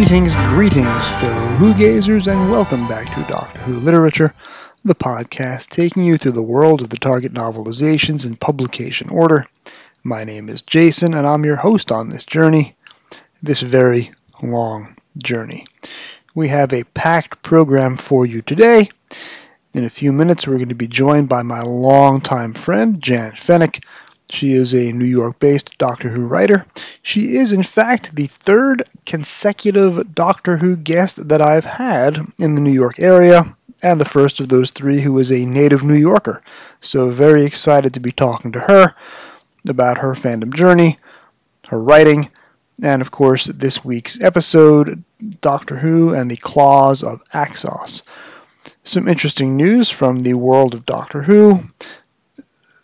Greetings, greetings, fellow Who gazers, and welcome back to Doctor Who Literature, the podcast taking you through the world of the Target novelizations in publication order. My name is Jason, and I'm your host on this journey, this very long journey. We have a packed program for you today. In a few minutes, we're going to be joined by my longtime friend, Jan Fennick. She is a New York based Doctor Who writer. She is, in fact, the third consecutive Doctor Who guest that I've had in the New York area, and the first of those three who is a native New Yorker. So, very excited to be talking to her about her fandom journey, her writing, and of course, this week's episode Doctor Who and the Claws of Axos. Some interesting news from the world of Doctor Who.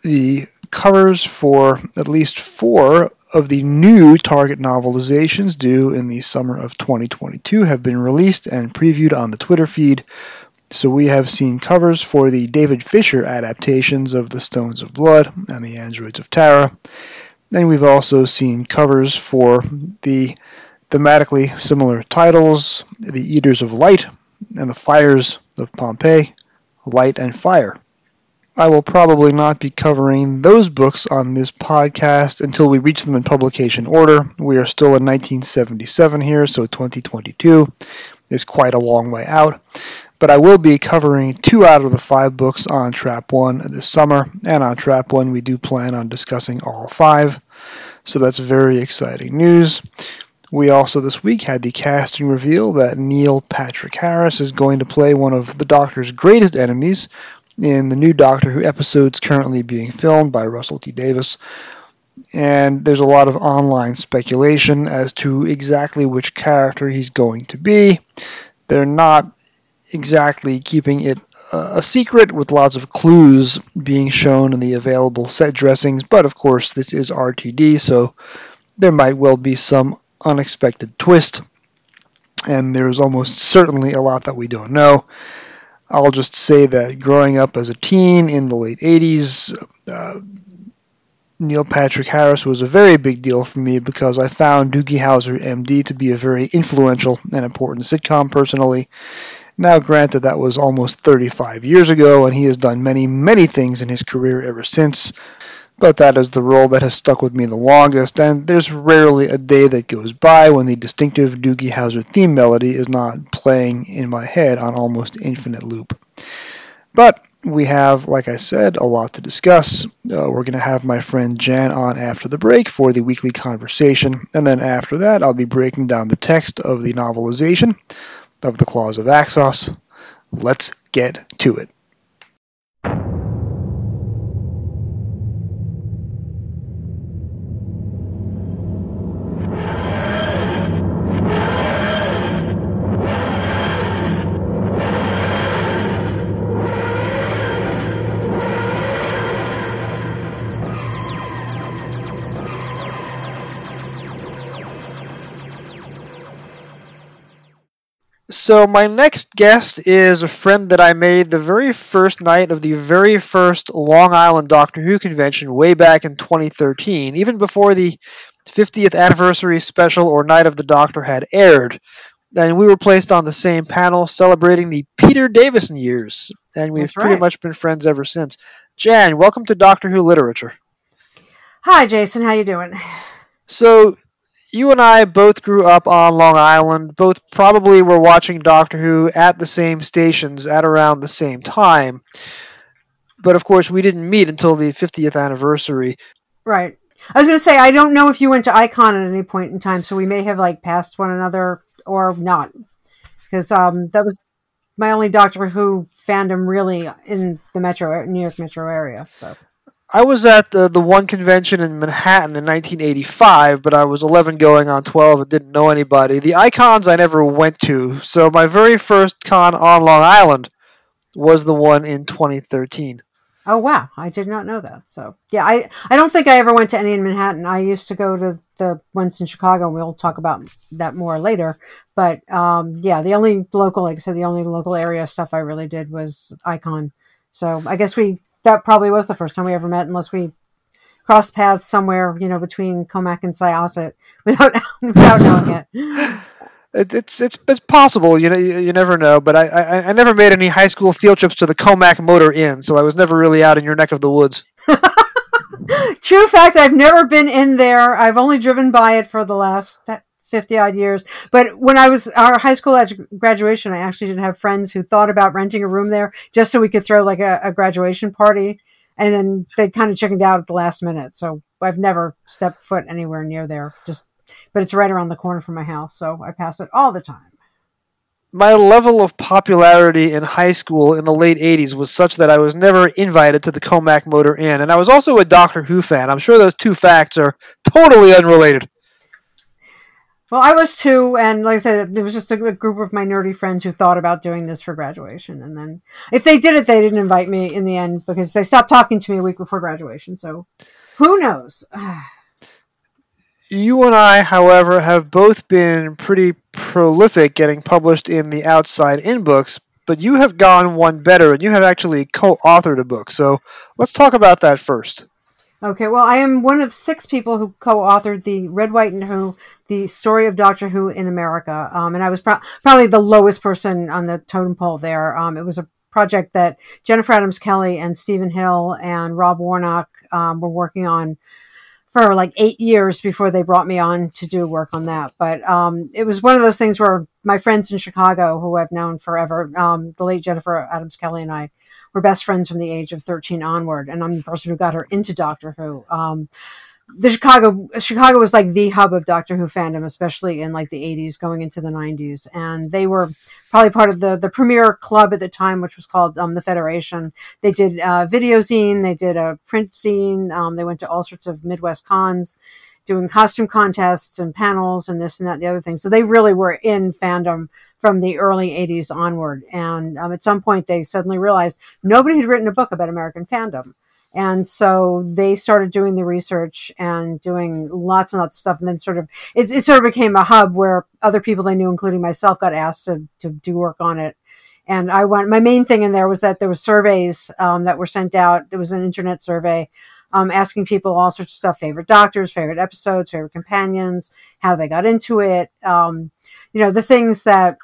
The covers for at least four of the new Target novelizations due in the summer of 2022 have been released and previewed on the Twitter feed. So we have seen covers for the David Fisher adaptations of The Stones of Blood and The Androids of Tara. And we've also seen covers for the thematically similar titles The Eaters of Light and The Fires of Pompeii, Light and Fire. I will probably not be covering those books on this podcast until we reach them in publication order. We are still in 1977 here, so 2022 is quite a long way out. But I will be covering two out of the five books on Trap 1 this summer, and on Trap 1 we do plan on discussing all five. So that's very exciting news. We also this week had the casting reveal that Neil Patrick Harris is going to play one of the Doctor's greatest enemies, in the new Doctor Who episodes currently being filmed by Russell T Davies. And there's a lot of online speculation as to exactly which character he's going to be. They're not exactly keeping it a secret with lots of clues being shown in the available set dressings, but of course, this is RTD, so there might well be some unexpected twist. And there's almost certainly a lot that we don't know. I'll just say that growing up as a teen in the late 80s, uh, Neil Patrick Harris was a very big deal for me because I found Doogie Howser, MD, to be a very influential and important sitcom personally. Now, granted, that was almost 35 years ago, and he has done many, many things in his career ever since but that is the role that has stuck with me the longest, and there's rarely a day that goes by when the distinctive Doogie Howser theme melody is not playing in my head on almost infinite loop. But we have, like I said, a lot to discuss. Uh, we're going to have my friend Jan on after the break for the weekly conversation, and then after that, I'll be breaking down the text of the novelization of The Claws of Axos. Let's get to it. So my next guest is a friend that I made the very first night of the very first Long Island Doctor Who convention way back in 2013, even before the 50th anniversary special or Night of the Doctor had aired. And we were placed on the same panel celebrating the Peter Davison years, and we've right. pretty much been friends ever since. Jan, welcome to Doctor Who Literature. Hi, Jason. How you doing? So you and I both grew up on Long Island. Both probably were watching Doctor Who at the same stations at around the same time. But of course, we didn't meet until the 50th anniversary. Right. I was going to say I don't know if you went to Icon at any point in time, so we may have like passed one another or not, because um, that was my only Doctor Who fandom really in the Metro New York metro area. So I was at the, the one convention in Manhattan in 1985, but I was 11 going on 12 and didn't know anybody. The icons I never went to, so my very first con on Long Island was the one in 2013. Oh wow, I did not know that. So yeah, I I don't think I ever went to any in Manhattan. I used to go to the ones in Chicago, and we'll talk about that more later. But um, yeah, the only local, like I said, the only local area stuff I really did was Icon. So I guess we that probably was the first time we ever met, unless we crossed paths somewhere, you know, between Commack and Syosset without without knowing it. It, it's it's it's possible. You know, you, you never know. But I, I I never made any high school field trips to the Commack Motor Inn, so I was never really out in your neck of the woods. True fact, I've never been in there. I've only driven by it for the last 50 odd years. But when I was our high school graduation, I actually didn't have friends who thought about renting a room there just so we could throw like a, a graduation party. And then they kind of chickened out at the last minute. So I've never stepped foot anywhere near there. Just, but it's right around the corner from my house. So I pass it all the time my level of popularity in high school in the late 80s was such that I was never invited to the Commack Motor Inn. And I was also a Doctor Who fan. I'm sure those two facts are totally unrelated. Well, I was too, and like I said, it was just a group of my nerdy friends who thought about doing this for graduation. And then if they did it, they didn't invite me in the end because they stopped talking to me a week before graduation. So who knows? you and I, however, have both been pretty prolific getting published in the outside in books, but you have gone one better and you have actually co authored a book. So let's talk about that first. Okay, well, I am one of six people who co authored the Red, White, and Who, the story of Doctor Who in America. Um, and I was pro- probably the lowest person on the totem pole there. Um, it was a project that Jennifer Adams Kelly and Stephen Hill and Rob Warnock um, were working on for like eight years before they brought me on to do work on that. But um, it was one of those things where my friends in Chicago, who I've known forever, um, the late Jennifer Adams Kelly and I were best friends from the age of 13 onward. And I'm the person who got her into Doctor Who. The Chicago Chicago was like the hub of Doctor Who fandom, especially in like the 80s, going into the 90s, and they were probably part of the the premier club at the time, which was called um, the Federation. They did uh, video zine, they did a print zine, um, they went to all sorts of Midwest cons, doing costume contests and panels and this and that and the other thing. So they really were in fandom from the early 80s onward. And um, at some point, they suddenly realized nobody had written a book about American fandom. And so they started doing the research and doing lots and lots of stuff. And then sort of, it, it sort of became a hub where other people they knew, including myself, got asked to, to do work on it. And I went, my main thing in there was that there was surveys um, that were sent out. There was an internet survey um, asking people all sorts of stuff, favorite doctors, favorite episodes, favorite companions, how they got into it. Um, you know, the things that,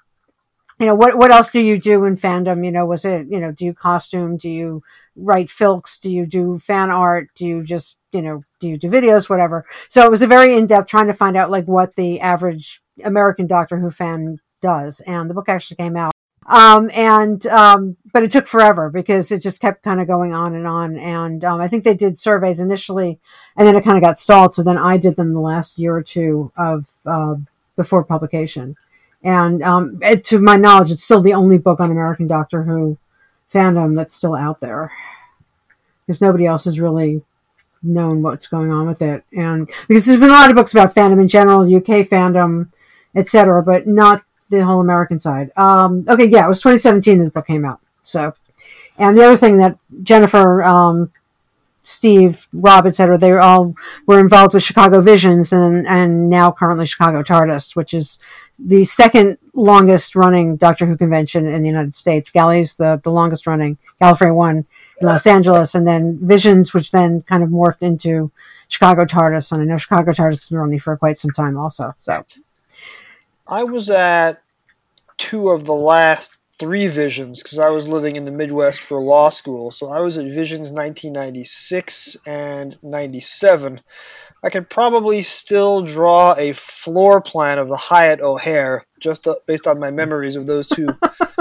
you know, what, what else do you do in fandom? You know, was it, you know, do you costume? Do you, write filks? Do you do fan art? Do you just, you know, do you do videos, whatever? So it was a very in depth trying to find out like what the average American Doctor Who fan does. And the book actually came out. Um, and, um, but it took forever because it just kept kind of going on and on. And, um, I think they did surveys initially and then it kind of got stalled. So then I did them the last year or two of, uh, before publication. And, um, it, to my knowledge, it's still the only book on American Doctor Who fandom that's still out there because nobody else has really known what's going on with it. And because there's been a lot of books about fandom in general, UK fandom, etc., but not the whole American side. Um, okay, yeah, it was 2017 that the book came out. So, and the other thing that Jennifer um, Steve, Rob, etc. They all were involved with Chicago Visions and and now currently Chicago TARDIS, which is the second longest running Doctor Who convention in the United States. Galley's the the longest running Gallifrey one in Los Angeles, and then Visions, which then kind of morphed into Chicago TARDIS. And I know Chicago TARDIS has been running for quite some time also. So I was at two of the last three visions because I was living in the Midwest for law school. So I was at Visions 1996 and 97. I could probably still draw a floor plan of the Hyatt O'Hare just uh, based on my memories of those two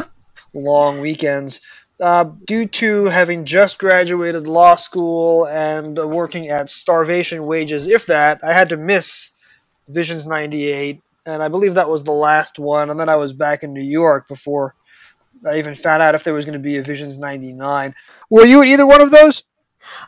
long weekends. Uh, due to having just graduated law school and working at starvation wages, if that, I had to miss Visions 98, and I believe that was the last one. And then I was back in New York before I even found out if there was going to be a Visions 99. Were you at either one of those?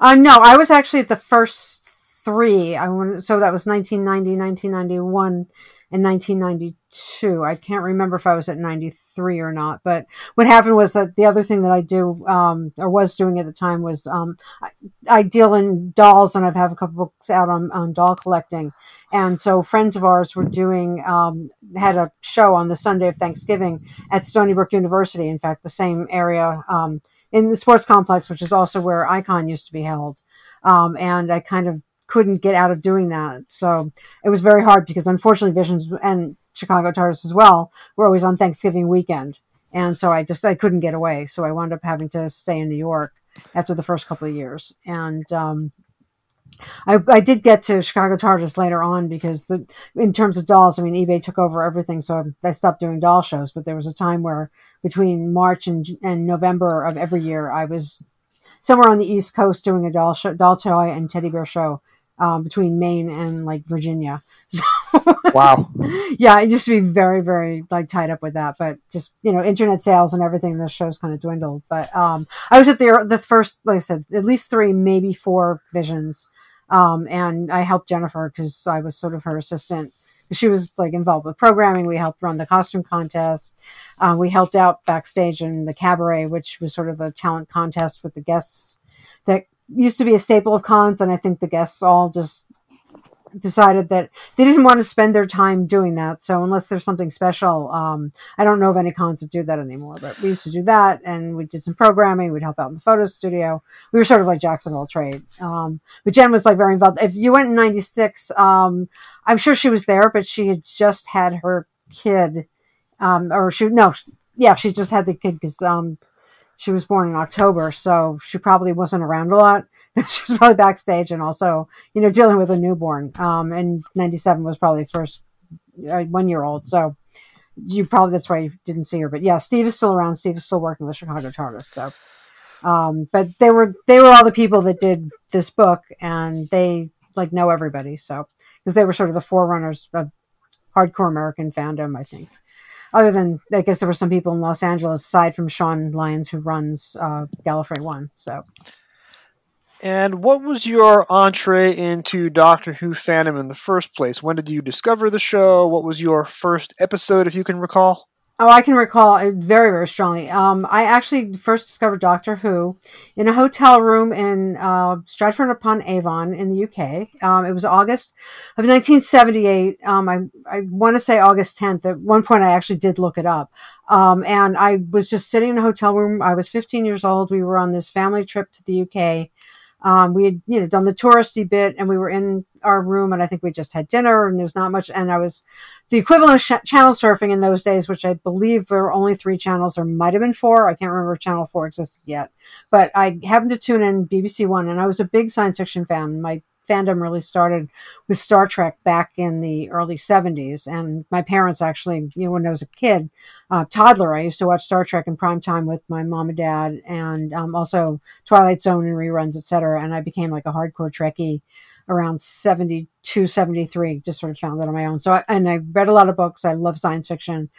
Uh, no, I was actually at the first three. I went, so that was 1990, 1991, and 1992. I can't remember if I was at 93 or not. But what happened was that the other thing that I do, um, or was doing at the time, was um, I, I, deal in dolls, and I've have a couple books out on, on doll collecting. And so friends of ours were doing, um, had a show on the Sunday of Thanksgiving at Stony Brook University. In fact, the same area um, in the sports complex, which is also where Icon used to be held. Um, and I kind of couldn't get out of doing that. So it was very hard because unfortunately Visions and Chicago TARDIS as well were always on Thanksgiving weekend, and so I just I couldn't get away, so I wound up having to stay in New York after the first couple of years, and um, I, I did get to Chicago TARDIS later on because the in terms of dolls, I mean eBay took over everything, so I stopped doing doll shows. But there was a time where between March and, and November of every year, I was somewhere on the East Coast doing a doll show, doll toy and teddy bear show um, between Maine and like Virginia. So, wow. yeah, it used to be very, very like tied up with that, but just you know, internet sales and everything. The show's kind of dwindled. But um, I was at the the first, like I said, at least three, maybe four visions um, and I helped Jennifer because I was sort of her assistant. She was like involved with programming. We helped run the costume contest. Um, we helped out backstage in the cabaret, which was sort of a talent contest with the guests that used to be a staple of cons. And I think the guests all just decided that they didn't want to spend their time doing that. So unless there's something special, um, I don't know of any cons that do that anymore. But we used to do that, and we did some programming. We'd help out in the photo studio. We were sort of like Jacksonville trade. Um, but Jen was like very involved. If you went in '96, um, I'm sure she was there, but she had just had her kid, um, or she no, yeah, she just had the kid because um, she was born in October, so she probably wasn't around a lot. she was probably backstage and also, you know, dealing with a newborn. Um, and 97 was probably first uh, one year old. So you probably, that's why you didn't see her. But yeah, Steve is still around. Steve is still working with Chicago TARDIS. So, um, but they were, they were all the people that did this book and they like know everybody. So, because they were sort of the forerunners of hardcore American fandom, I think. Other than, I guess there were some people in Los Angeles, aside from Sean Lyons, who runs uh, Gallifrey One. So, and what was your entree into Doctor Who fandom in the first place? When did you discover the show? What was your first episode, if you can recall? Oh, I can recall it very, very strongly. Um, I actually first discovered Doctor Who in a hotel room in uh, Stratford upon Avon in the UK. Um, it was August of 1978. Um, I, I want to say August 10th. At one point, I actually did look it up. Um, and I was just sitting in a hotel room. I was 15 years old. We were on this family trip to the UK. Um, we had, you know, done the touristy bit and we were in our room and I think we just had dinner and there was not much. And I was the equivalent of sh- channel surfing in those days, which I believe there were only three channels. There might have been four. I can't remember if channel four existed yet, but I happened to tune in BBC One and I was a big science fiction fan. My fandom really started with Star Trek back in the early 70s. And my parents actually, you know, when I was a kid, uh, toddler, I used to watch Star Trek in prime time with my mom and dad and um, also Twilight Zone and reruns, etc. And I became like a hardcore Trekkie around 72, 73, just sort of found it on my own. So, I, and I read a lot of books. I love science fiction.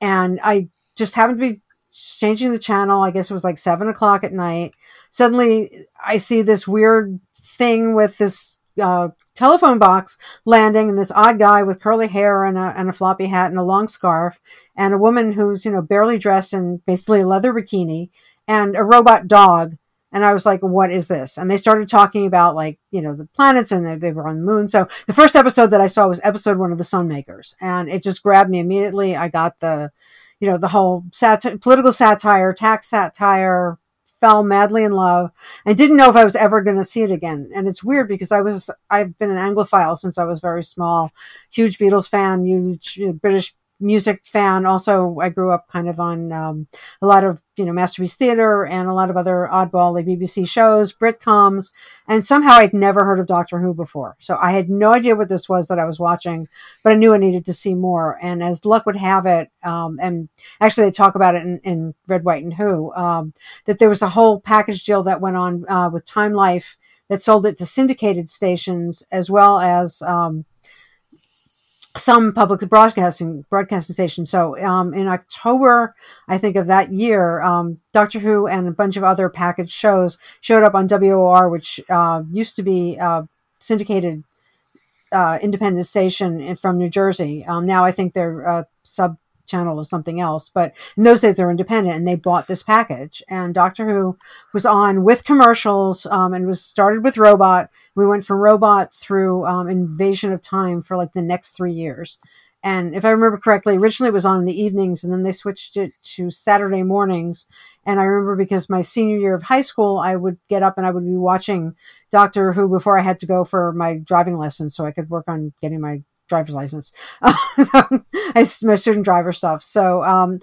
And I just happened to be changing the channel. I guess it was like seven o'clock at night. Suddenly I see this weird thing with this uh, telephone box landing and this odd guy with curly hair and a, and a floppy hat and a long scarf and a woman who's, you know, barely dressed in basically a leather bikini and a robot dog. And I was like, what is this? And they started talking about like, you know, the planets and they, they were on the moon. So the first episode that I saw was episode one of the Sunmakers and it just grabbed me immediately. I got the, you know, the whole sat- political satire, tax satire, fell madly in love and didn't know if I was ever going to see it again. And it's weird because I was, I've been an Anglophile since I was very small, huge Beatles fan, huge British music fan. Also, I grew up kind of on um, a lot of you know masterpiece theater and a lot of other oddball like BBC shows, Britcoms, and somehow I'd never heard of Doctor Who before. So I had no idea what this was that I was watching, but I knew I needed to see more. And as luck would have it, um, and actually they talk about it in, in Red, White, and Who, um, that there was a whole package deal that went on uh, with Time Life that sold it to syndicated stations as well as um, some public broadcasting broadcasting station. So um, in October, I think of that year, um, Doctor Who and a bunch of other package shows showed up on WOR, which uh, used to be syndicated uh, independent station from New Jersey. Um, now I think they're a sub channel or something else. But in those days, they were independent and they bought this package. And Doctor Who was on with commercials um, and was started with Robot. We went from Robot through um, Invasion of Time for like the next three years. And if I remember correctly, originally it was on in the evenings and then they switched it to Saturday mornings. And I remember because my senior year of high school, I would get up and I would be watching Doctor Who before I had to go for my driving lessons so I could work on getting my driver's license. so I, my student driver stuff. So, um,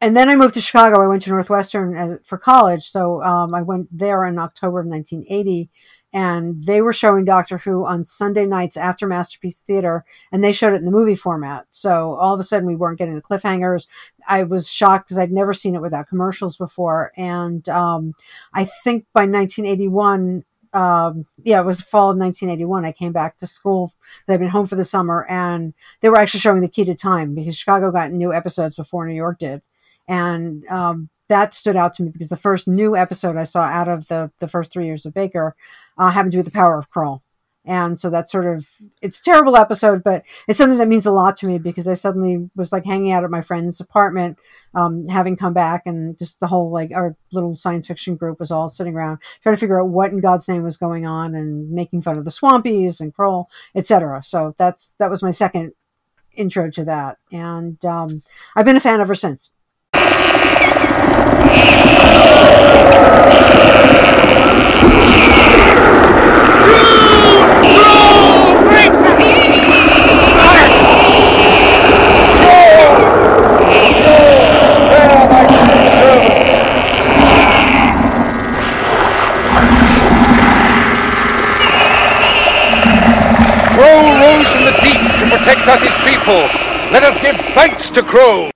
and then I moved to Chicago. I went to Northwestern as, for college. So um, I went there in October of 1980 and they were showing Doctor Who on Sunday nights after Masterpiece Theater, and they showed it in the movie format. So all of a sudden, we weren't getting the cliffhangers. I was shocked because I'd never seen it without commercials before, and um, I think by 1981. Um, yeah, it was fall of 1981. I came back to school. I'd been home for the summer, and they were actually showing the key to time because Chicago got new episodes before New York did, and um, that stood out to me because the first new episode I saw out of the the first three years of Baker uh, having to with the power of Kroll. And so that's sort of it's a terrible episode, but it's something that means a lot to me because I suddenly was like hanging out at my friend's apartment, um, having come back, and just the whole like our little science fiction group was all sitting around trying to figure out what in God's name was going on and making fun of the Swampies and Kroll, etc. So that's that was my second intro to that, and um, I've been a fan ever since. Let us give thanks to Kroll.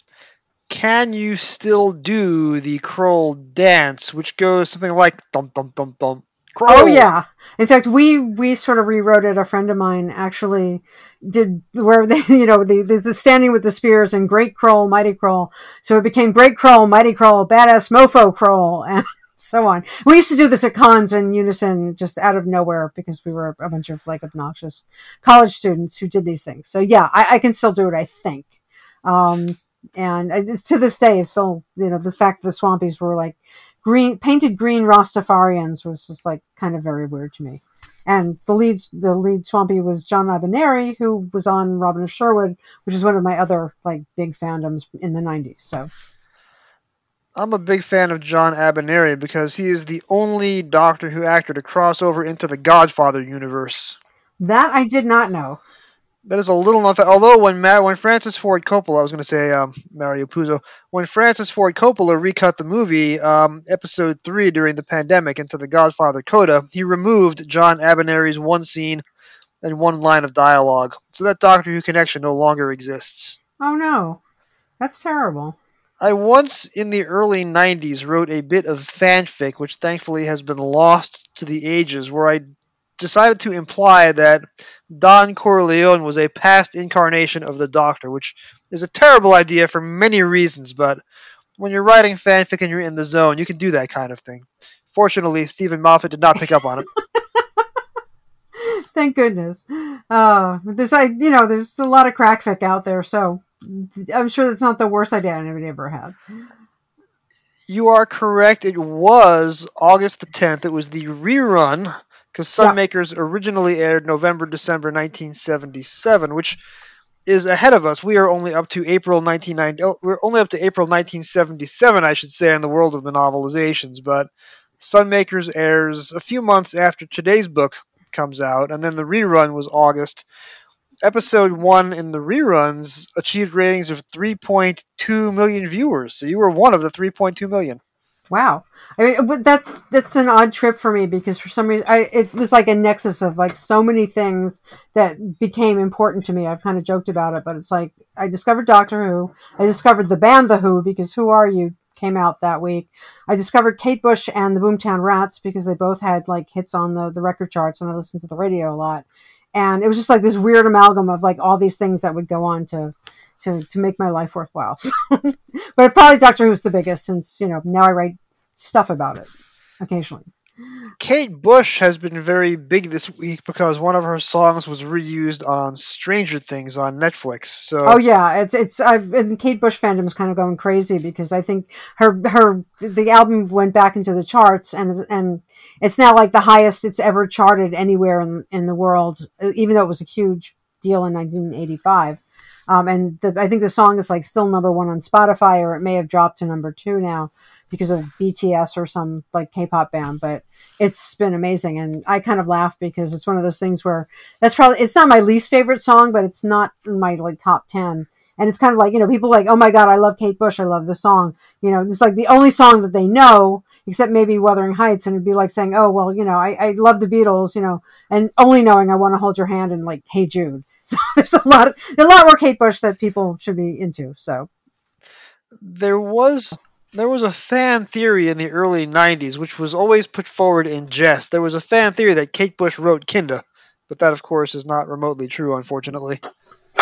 Can you still do the Kroll dance, which goes something like dum dum dum dum? Oh yeah. In fact, we we sort of rewrote it. A friend of mine actually did where they, you know, the, the, the standing with the spears and Great Kroll, Mighty Kroll. So it became Great Kroll, Mighty Kroll, Badass Mofo Kroll, and so on. We used to do this at cons in unison, just out of nowhere, because we were a bunch of like obnoxious college students who did these things. So yeah, I, I can still do it. I think, um, and it's to this day, it's still you know the fact that the Swampies were like green, painted green Rastafarians was just like kind of very weird to me. And the lead, the lead Swampy was John Abineri, who was on Robin of Sherwood, which is one of my other like big fandoms in the '90s. So I'm a big fan of John Abineri because he is the only Doctor Who actor to cross over into the Godfather universe. That I did not know. That is a little unfair. Although when Ma- when Francis Ford Coppola, I was going to say um, Mario Puzo, when Francis Ford Coppola recut the movie, um, episode three during the pandemic into the Godfather coda, he removed John Abineri's one scene and one line of dialogue, so that Doctor Who connection no longer exists. Oh no, that's terrible. I once, in the early 90s, wrote a bit of fanfic, which thankfully has been lost to the ages, where I decided to imply that Don Corleone was a past incarnation of the Doctor, which is a terrible idea for many reasons, but when you're writing fanfic and you're in the zone, you can do that kind of thing. Fortunately, Steven Moffat did not pick up on it. Thank goodness. Uh, there's, I, you know, there's a lot of crackfic out there, so I'm sure that's not the worst idea anybody ever had. You are correct. It was August the 10th. It was the rerun because Sunmakers yeah. originally aired November December 1977, which is ahead of us. We are only up to April 1990. Oh, we're only up to April 1977, I should say, in the world of the novelizations. But Sunmakers airs a few months after today's book comes out, and then the rerun was August episode one in the reruns achieved ratings of 3.2 million viewers. So you were one of the 3.2 million. Wow. I mean, that that's an odd trip for me because for some reason, I, it was like a nexus of like so many things that became important to me. I've kind of joked about it, but it's like I discovered Doctor Who. I discovered the band The Who because Who Are You came out that week. I discovered Kate Bush and the Boomtown Rats because they both had like hits on the, the record charts and I listened to the radio a lot and it was just like this weird amalgam of like all these things that would go on to to to make my life worthwhile. but probably Doctor Who's the biggest since you know now I write stuff about it occasionally. Kate Bush has been very big this week because one of her songs was reused on Stranger Things on Netflix. So oh yeah, it's it's I've and Kate Bush fandom is kind of going crazy because I think her her the album went back into the charts and and it's now like the highest it's ever charted anywhere in in the world, even though it was a huge deal in 1985. Um, and the, I think the song is like still number one on Spotify, or it may have dropped to number two now. because of BTS or some like K-pop band, but it's been amazing. And I kind of laugh because it's one of those things where that's probably it's not my least favorite song, but it's not in my like top ten. And it's kind of like you know people like oh my god I love Kate Bush I love the song you know it's like the only song that they know except maybe Wuthering Heights, and it'd be like saying, "Oh, well, you know, I, I love the Beatles, you know, and only knowing I want to hold your hand and like, Hey Jude." So there's a lot, of, a lot more Kate Bush that people should be into. So there was there was a fan theory in the early '90s, which was always put forward in jest. There was a fan theory that Kate Bush wrote Kinda, but that, of course, is not remotely true, unfortunately.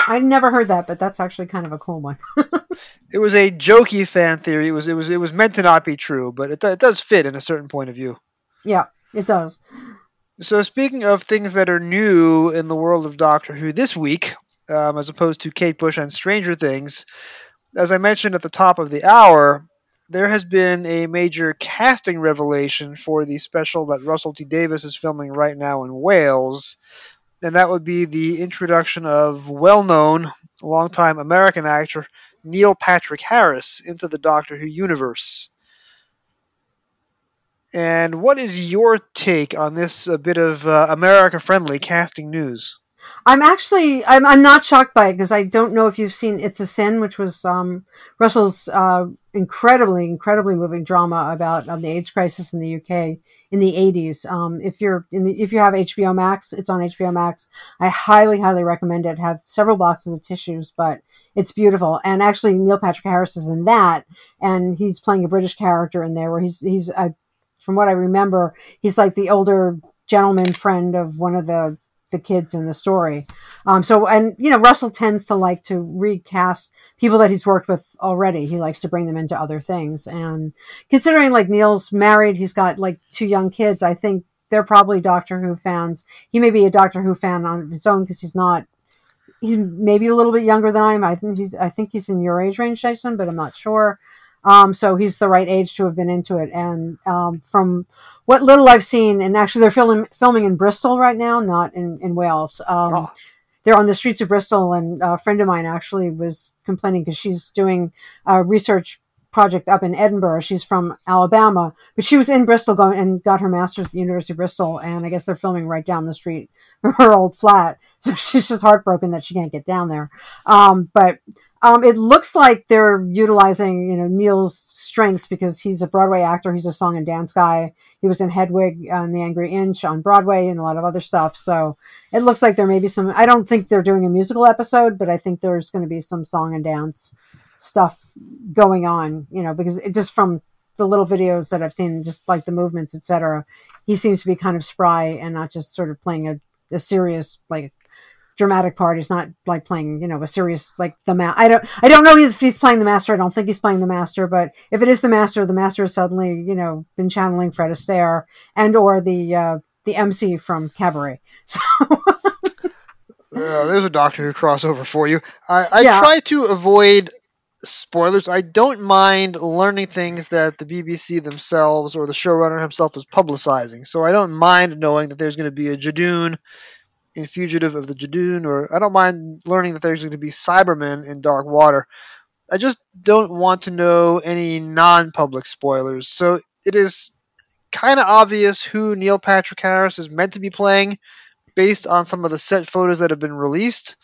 I never heard that, but that's actually kind of a cool one. it was a jokey fan theory. It was it was it was meant to not be true, but it, it does fit in a certain point of view. Yeah, it does. So speaking of things that are new in the world of Doctor Who this week, um, as opposed to Kate Bush and Stranger Things, as I mentioned at the top of the hour, there has been a major casting revelation for the special that Russell T Davies is filming right now in Wales and that would be the introduction of well-known, longtime American actor Neil Patrick Harris into the Doctor Who universe. And what is your take on this a bit of uh, America-friendly casting news? I'm actually I'm I'm not shocked by it because I don't know if you've seen It's a Sin, which was um, Russell's uh, incredibly incredibly moving drama about um, the AIDS crisis in the UK in the 80s. Um, if you're the, if you have HBO Max, it's on HBO Max. I highly highly recommend it. Have several boxes of tissues, but it's beautiful. And actually, Neil Patrick Harris is in that, and he's playing a British character in there where he's he's a, from what I remember, he's like the older gentleman friend of one of the the kids in the story. Um, so, and you know, Russell tends to like to recast people that he's worked with already. He likes to bring them into other things. And considering like Neil's married, he's got like two young kids. I think they're probably Doctor Who fans. He may be a Doctor Who fan on his own because he's not. He's maybe a little bit younger than I am. I think he's. I think he's in your age range, Jason, but I'm not sure. Um, so he's the right age to have been into it. And um, from what little I've seen, and actually they're filming filming in Bristol right now, not in in Wales. Um, oh. They're on the streets of Bristol, and a friend of mine actually was complaining because she's doing a research project up in Edinburgh. She's from Alabama, but she was in Bristol going and got her master's at the University of Bristol, and I guess they're filming right down the street from her old flat. So she's just heartbroken that she can't get down there. Um, but um, it looks like they're utilizing, you know, Neil's strengths because he's a Broadway actor. He's a song and dance guy. He was in Hedwig and The Angry Inch on Broadway and a lot of other stuff. So it looks like there may be some. I don't think they're doing a musical episode, but I think there's going to be some song and dance stuff going on. You know, because it just from the little videos that I've seen, just like the movements, etc. He seems to be kind of spry and not just sort of playing a, a serious like dramatic part. He's not like playing, you know, a serious like the ma- I don't I don't know if he's playing the master. I don't think he's playing the master, but if it is the master, the master has suddenly, you know, been channeling Fred Astaire and or the uh, the MC from Cabaret. So uh, there's a Doctor Who crossover for you. I, I yeah. try to avoid spoilers. I don't mind learning things that the BBC themselves or the showrunner himself is publicizing. So I don't mind knowing that there's going to be a Judoon in Fugitive of the Judoon, or I don't mind learning that there's going to be Cybermen in Dark Water. I just don't want to know any non public spoilers. So it is kind of obvious who Neil Patrick Harris is meant to be playing based on some of the set photos that have been released.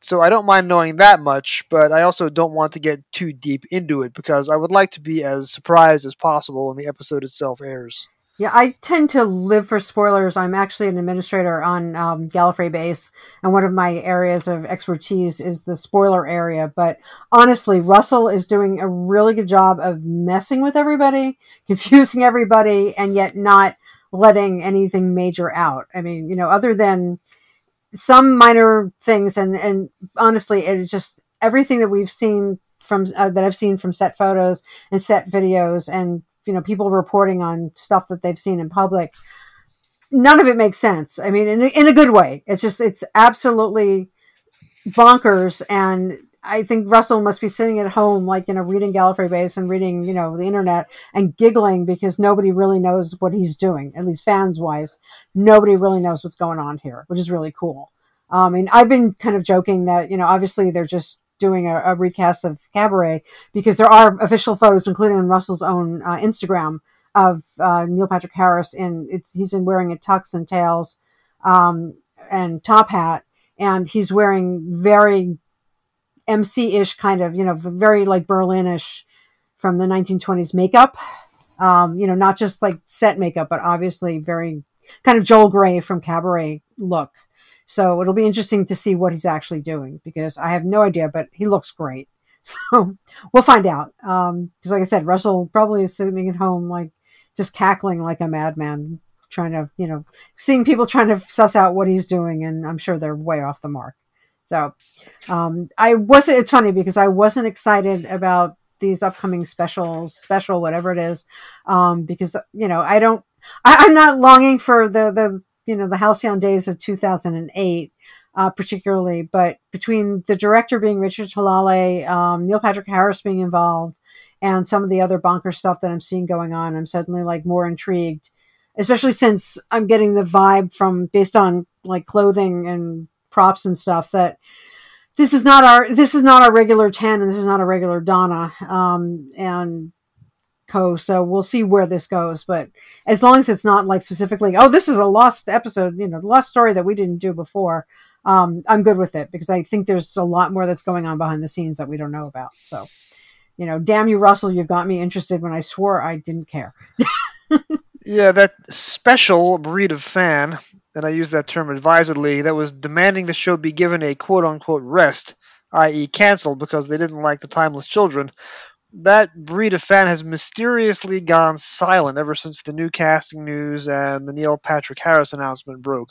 So I don't mind knowing that much, but I also don't want to get too deep into it because I would like to be as surprised as possible when the episode itself airs. Yeah, I tend to live for spoilers. I'm actually an administrator on um, Gallifrey base, and one of my areas of expertise is the spoiler area. But honestly, Russell is doing a really good job of messing with everybody, confusing everybody, and yet not letting anything major out. I mean, you know, other than some minor things, and and honestly, it is just everything that we've seen from uh, that I've seen from set photos and set videos and you know people reporting on stuff that they've seen in public none of it makes sense i mean in a, in a good way it's just it's absolutely bonkers and I think Russell must be sitting at home, like, you know, reading Gallifrey Base and reading, you know, the internet and giggling because nobody really knows what he's doing, at least fans wise. Nobody really knows what's going on here, which is really cool. Um, I mean, I've been kind of joking that, you know, obviously they're just doing a, a, recast of Cabaret because there are official photos, including on Russell's own uh, Instagram, of uh, Neil Patrick Harris in it's he's in wearing a tux and tails um, and top hat, and he's wearing very MC-ish kind of you know very like Berlinish from the 1920s makeup. Um, you know, not just like set makeup, but obviously very kind of Joel Grey from Cabaret look. So it'll be interesting to see what he's actually doing because I have no idea, but he looks great. So we'll find out. Um because, um, like I said, Russell probably is sitting at home, like just cackling like a madman, trying to, you know, seeing people trying to suss out what he's doing, and I'm sure they're way off the mark. So um, I wasn't. It's funny because I wasn't excited about these upcoming specials, special whatever it is, um, because you know I don't. I, am not longing for the the you know the halcyon days of 2008 uh, particularly but between the director being Rachel Talalay um, neil patrick harris being involved and some of the other bonker stuff that i'm seeing going on i'm suddenly like more intrigued especially since i'm getting the vibe from based on like clothing and props and stuff that this is not our this is not our regular 10 and this is not a regular donna. Um, and So we'll see where this goes. But as long as it's not like specifically, oh, this is a lost episode, you know, lost story that we didn't do before, um, I'm good with it because I think there's a lot more that's going on behind the scenes that we don't know about. So, you know, damn you, Russell, you've got me interested when I swore I didn't care. yeah, that special breed of fan, and I use that term advisedly, that was demanding the show be given a quote unquote rest, i.e., canceled because they didn't like the timeless children, that breed of fan has mysteriously gone silent ever since the new casting news and the Neil Patrick Harris announcement broke.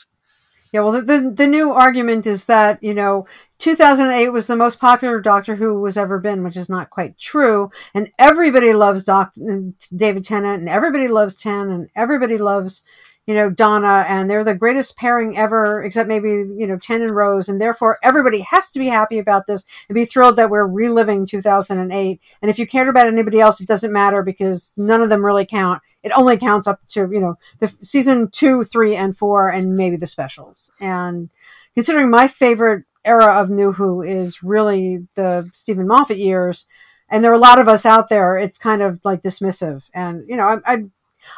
Yeah, well, the, the, the new argument is that you know 2008 was the most popular Doctor Who was ever been, which is not quite true. And everybody loves Doctor David Tennant, and everybody loves Ten, and everybody loves you know, Donna, and they're the greatest pairing ever, except maybe, you know, Ten and Rose. And therefore, everybody has to be happy about this and be thrilled that we're reliving 2008. And if you cared about anybody else, it doesn't matter because none of them really count. It only counts up to, you know, the season two, three, and four, and maybe the specials. And considering my favorite era of New Who is really the Steven Moffat years, and there are a lot of us out there, it's kind of like dismissive. And, you know, I, I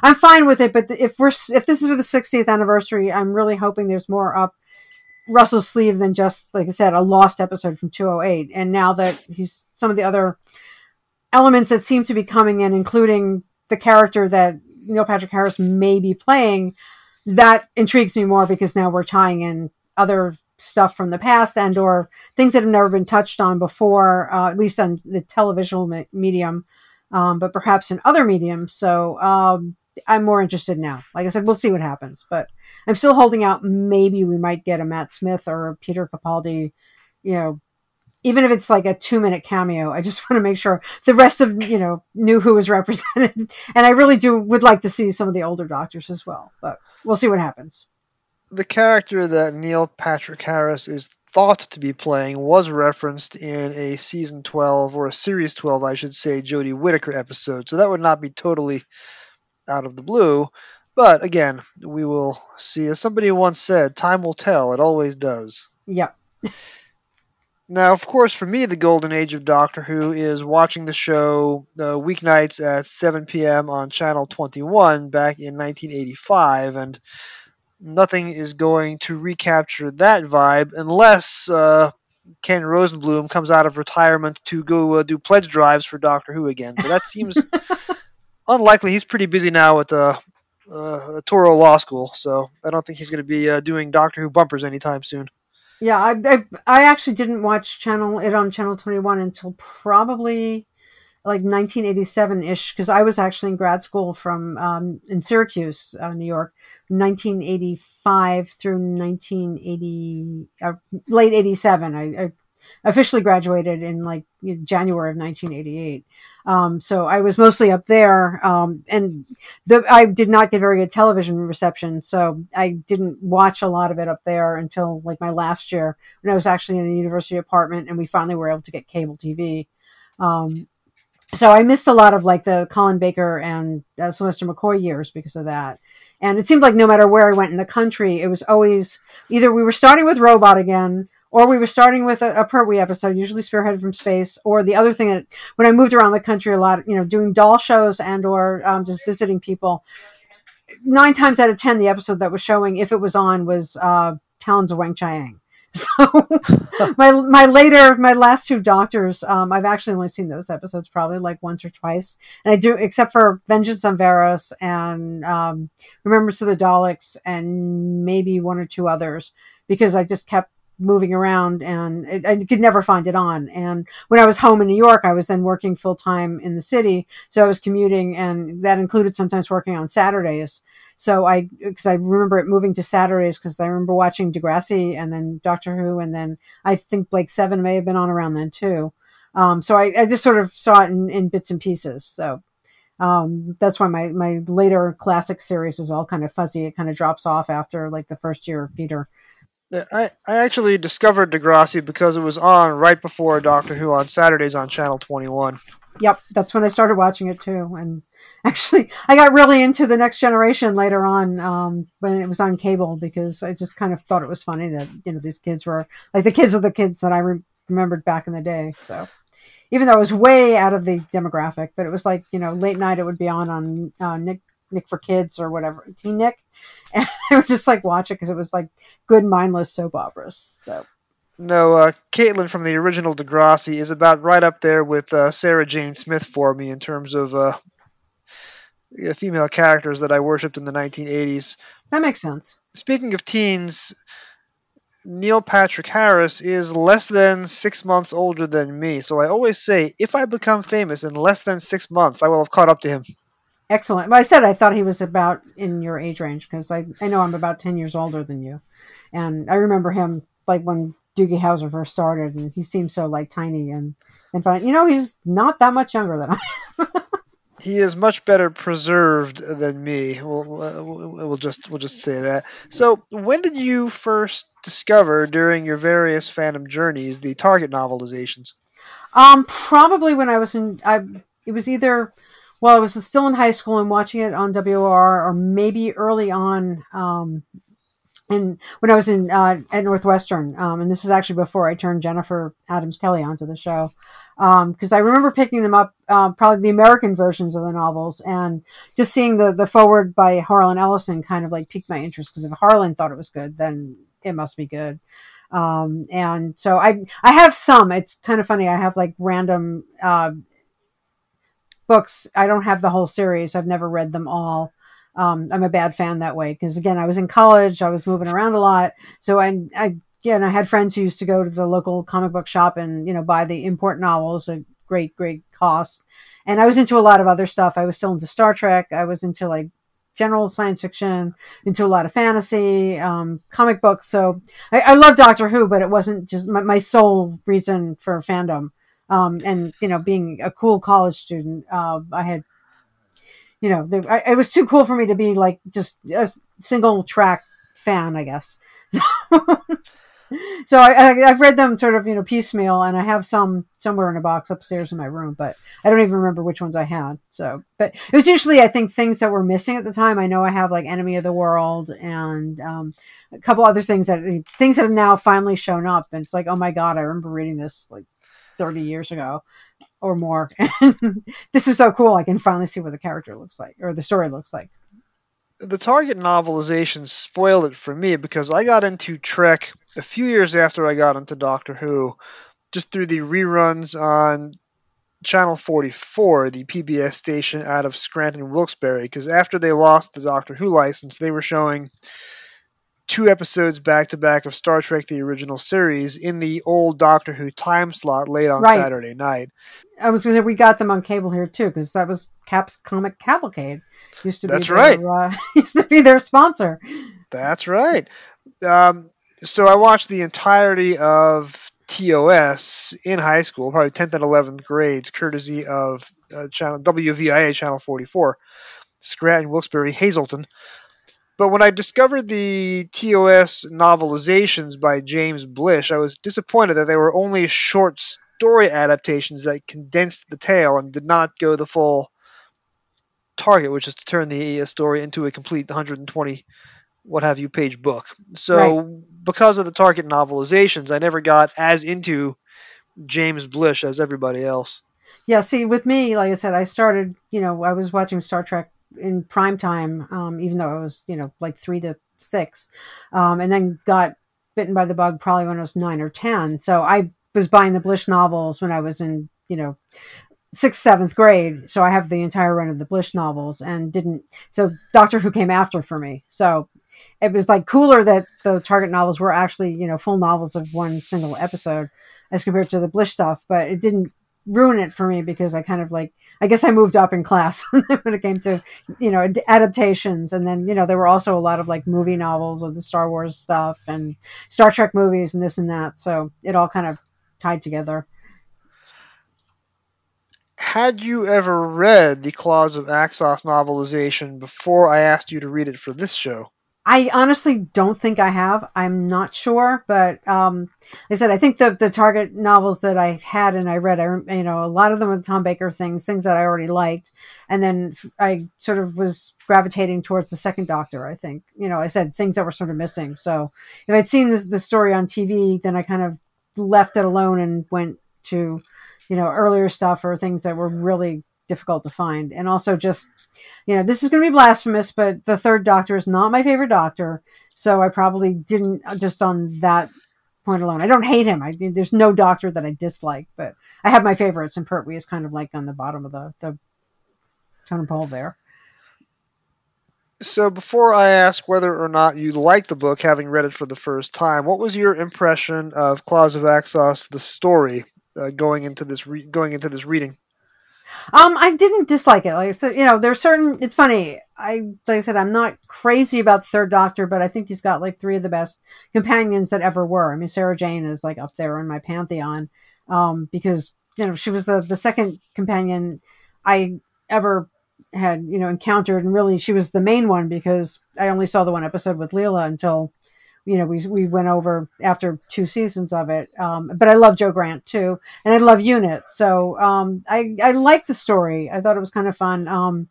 I'm fine with it, but if we're if this is for the 60th anniversary, I'm really hoping there's more up Russell's sleeve than just like I said a lost episode from 208. And now that he's some of the other elements that seem to be coming in, including the character that Neil Patrick Harris may be playing, that intrigues me more because now we're tying in other stuff from the past and or things that have never been touched on before, uh, at least on the television medium um, but perhaps in other mediums. So um, I'm more interested now. Like I said, we'll see what happens, but I'm still holding out. Maybe we might get a Matt Smith or a Peter Capaldi, you know, even if it's like a two minute cameo. I just want to make sure the rest of you know knew who was represented, and I really do would like to see some of the older doctors as well. But we'll see what happens. The character that Neil Patrick Harris is thought to be playing was referenced in a season 12 or a series 12, I should say, Jodie Whittaker episode. So that would not be totally out of the blue. But again, we will see. As somebody once said, time will tell. It always does. Yep. now, of course, for me, the golden age of Doctor Who is watching the show uh, weeknights at 7 p.m. on Channel 21 back in 1985. And nothing is going to recapture that vibe unless uh, Ken Rosenblum comes out of retirement to go uh, do pledge drives for Doctor Who again. But that seems unlikely. He's pretty busy now at uh, uh, Touro Law School, so I don't think he's going to be uh, doing Doctor Who bumpers anytime soon. Yeah, I, I, I actually didn't watch channel it on Channel Twenty One until probably like 1987 ish because I was actually in grad school from um, in Syracuse, uh, New York, 1985 through 1980, uh, late 87. I, I, officially graduated in like January of 1988. Um, so I was mostly up there, um, and the, I did not get very good television reception, so I didn't watch a lot of it up there until like my last year when I was actually in a university apartment, and we finally were able to get cable TV. Um, so I missed a lot of like the Colin Baker and uh, Sylvester McCoy years because of that. And it seemed like no matter where I went in the country, it was always either we were starting with Robot again, or we were starting with a, a Pertwee episode, usually spearheaded from space, or the other thing that when I moved around the country a lot, you know, doing doll shows and or um, just visiting people. Nine times out of ten, the episode that was showing, if it was on, was uh, Talons of Weng-Chiang. So my my later my last two Doctors, um, I've actually only seen those episodes probably like once or twice, and I do except for Vengeance on Varos and um, Remembrance of the Daleks and maybe one or two others because I just kept moving around and it, I could never find it on. And when I was home in New York, I was then working full time in the city. So I was commuting and that included sometimes working on Saturdays. So I, cause I remember it moving to Saturdays because I remember watching Degrassi and then Doctor Who. And then I think Blake Seven may have been on around then too. Um, so I, I just sort of saw it in, in bits and pieces. So, um, that's why my, my later classic series is all kind of fuzzy. It kind of drops off after like the first year of Peter. I, I actually discovered Degrassi because it was on right before Doctor Who on Saturdays on Channel 21. Yep, that's when I started watching it too. And actually, I got really into the Next Generation later on um, when it was on cable because I just kind of thought it was funny that you know these kids were like the kids of the kids that I re- remembered back in the day. So even though it was way out of the demographic, but it was like you know late night it would be on on uh, Nick Nick for Kids or whatever Teen Nick, and I would just like watch it because it was like good mindless soap operas. So. No, uh, Caitlin from the original Degrassi is about right up there with uh, Sarah Jane Smith for me in terms of uh, female characters that I worshipped in the 1980s. That makes sense. Speaking of teens, Neil Patrick Harris is less than six months older than me, so I always say if I become famous in less than six months, I will have caught up to him. Excellent. Well, I said I thought he was about in your age range because I, I know I'm about 10 years older than you. And I remember him like when Doogie Howser first started, and he seemed so like tiny and and fun. You know, he's not that much younger than I. am. he is much better preserved than me. We'll, we'll just we'll just say that. So, when did you first discover during your various fandom journeys the Target novelizations? Um, probably when I was in. I it was either well, I was still in high school and watching it on WOR, or maybe early on um, and when I was in uh, at Northwestern, um, and this is actually before I turned Jennifer Adams Kelly onto the show, because um, I remember picking them up, uh, probably the American versions of the novels, and just seeing the the forward by Harlan Ellison kind of like piqued my interest. Because if Harlan thought it was good, then it must be good. Um, and so I I have some. It's kind of funny. I have like random uh, books. I don't have the whole series. I've never read them all um, I'm a bad fan that way because again, I was in college, I was moving around a lot, so I, I again, I had friends who used to go to the local comic book shop and you know buy the import novels at great, great cost. And I was into a lot of other stuff. I was still into Star Trek. I was into like general science fiction, into a lot of fantasy, um, comic books. So I, I love Doctor Who, but it wasn't just my, my sole reason for fandom. Um, and you know, being a cool college student, uh, I had you know, I, it was too cool for me to be like just a single track fan, I guess. so I, have read them sort of, you know, piecemeal, and I have some somewhere in a box upstairs in my room, but I don't even remember which ones I had. So, but it was usually, I think, things that were missing at the time. I know I have like Enemy of the World and um, a couple other things that things that have now finally shown up, and it's like, oh my god, I remember reading this like 30 years ago or more. this is so cool. I can finally see what the character looks like or the story looks like. The Target novelization spoiled it for me because I got into Trek a few years after I got into Doctor Who, just through the reruns on Channel 44, the PBS station out of Scranton Wilkes-Barre, because after they lost the Doctor Who license, they were showing two episodes back to back of Star Trek the original series in the old Doctor Who time slot late on right. Saturday night. I was going to say we got them on cable here too because that was Cap's Comic Cavalcade. Used to That's be their, right. Uh, used to be their sponsor. That's right. Um, so I watched the entirety of TOS in high school, probably 10th and 11th grades, courtesy of uh, channel WVIA channel 44, Scranton, Wilkes-Barre, Hazleton. But when I discovered the TOS novelizations by James Blish, I was disappointed that they were only short story adaptations that condensed the tale and did not go the full target, which is to turn the story into a complete 120 what have you page book. So right. because of the Target novelizations, I never got as into James Blish as everybody else. Yeah, see, with me, like I said, I started, you know, I was watching Star Trek in prime time, um, even though I was, you know, like three to six, um, and then got bitten by the bug probably when I was nine or 10. So I was buying the Blish novels when I was in, you know, sixth, seventh grade. So I have the entire run of the Blish novels and didn't. So Doctor Who came after for me. So it was like cooler that the Target novels were actually, you know, full novels of one single episode as compared to the Blish stuff, but it didn't ruin it for me because I kind of like I guess I moved up in class when it came to you know adaptations and then you know there were also a lot of like movie novels of the Star Wars stuff and Star Trek movies and this and that so it all kind of tied together. Had you ever read the Claws of Axos novelization before I asked you to read it for this show? I honestly don't think I have. I'm not sure, but um, like I said I think the the Target novels that I had and I read, I you know a lot of them were the Tom Baker things, things that I already liked, and then I sort of was gravitating towards the Second Doctor. I think you know I said things that were sort of missing. So if I'd seen the, the story on TV, then I kind of left it alone and went to you know earlier stuff or things that were really difficult to find. And also just, you know, this is going to be blasphemous, but the third doctor is not my favorite doctor. So I probably didn't uh, just on that point alone. I don't hate him. I there's no doctor that I dislike, but I have my favorites and Pertwee is kind of like on the bottom of the, the totem pole there. So before I ask whether or not you like the book, having read it for the first time, what was your impression of Claws of Axos, the story, uh, going into this re- going into this reading? Um, I didn't dislike it. Like I said, you know, there's certain. It's funny. I like I said, I'm not crazy about the Third Doctor, but I think he's got like three of the best companions that ever were. I mean, Sarah Jane is like up there in my pantheon, um, because you know she was the the second companion I ever had you know encountered, and really she was the main one because I only saw the one episode with Leela until you know, we we went over after two seasons of it. Um, but I love Jo Grant too, and I love Unit. So um, I I like the story. I thought it was kind of fun. Um,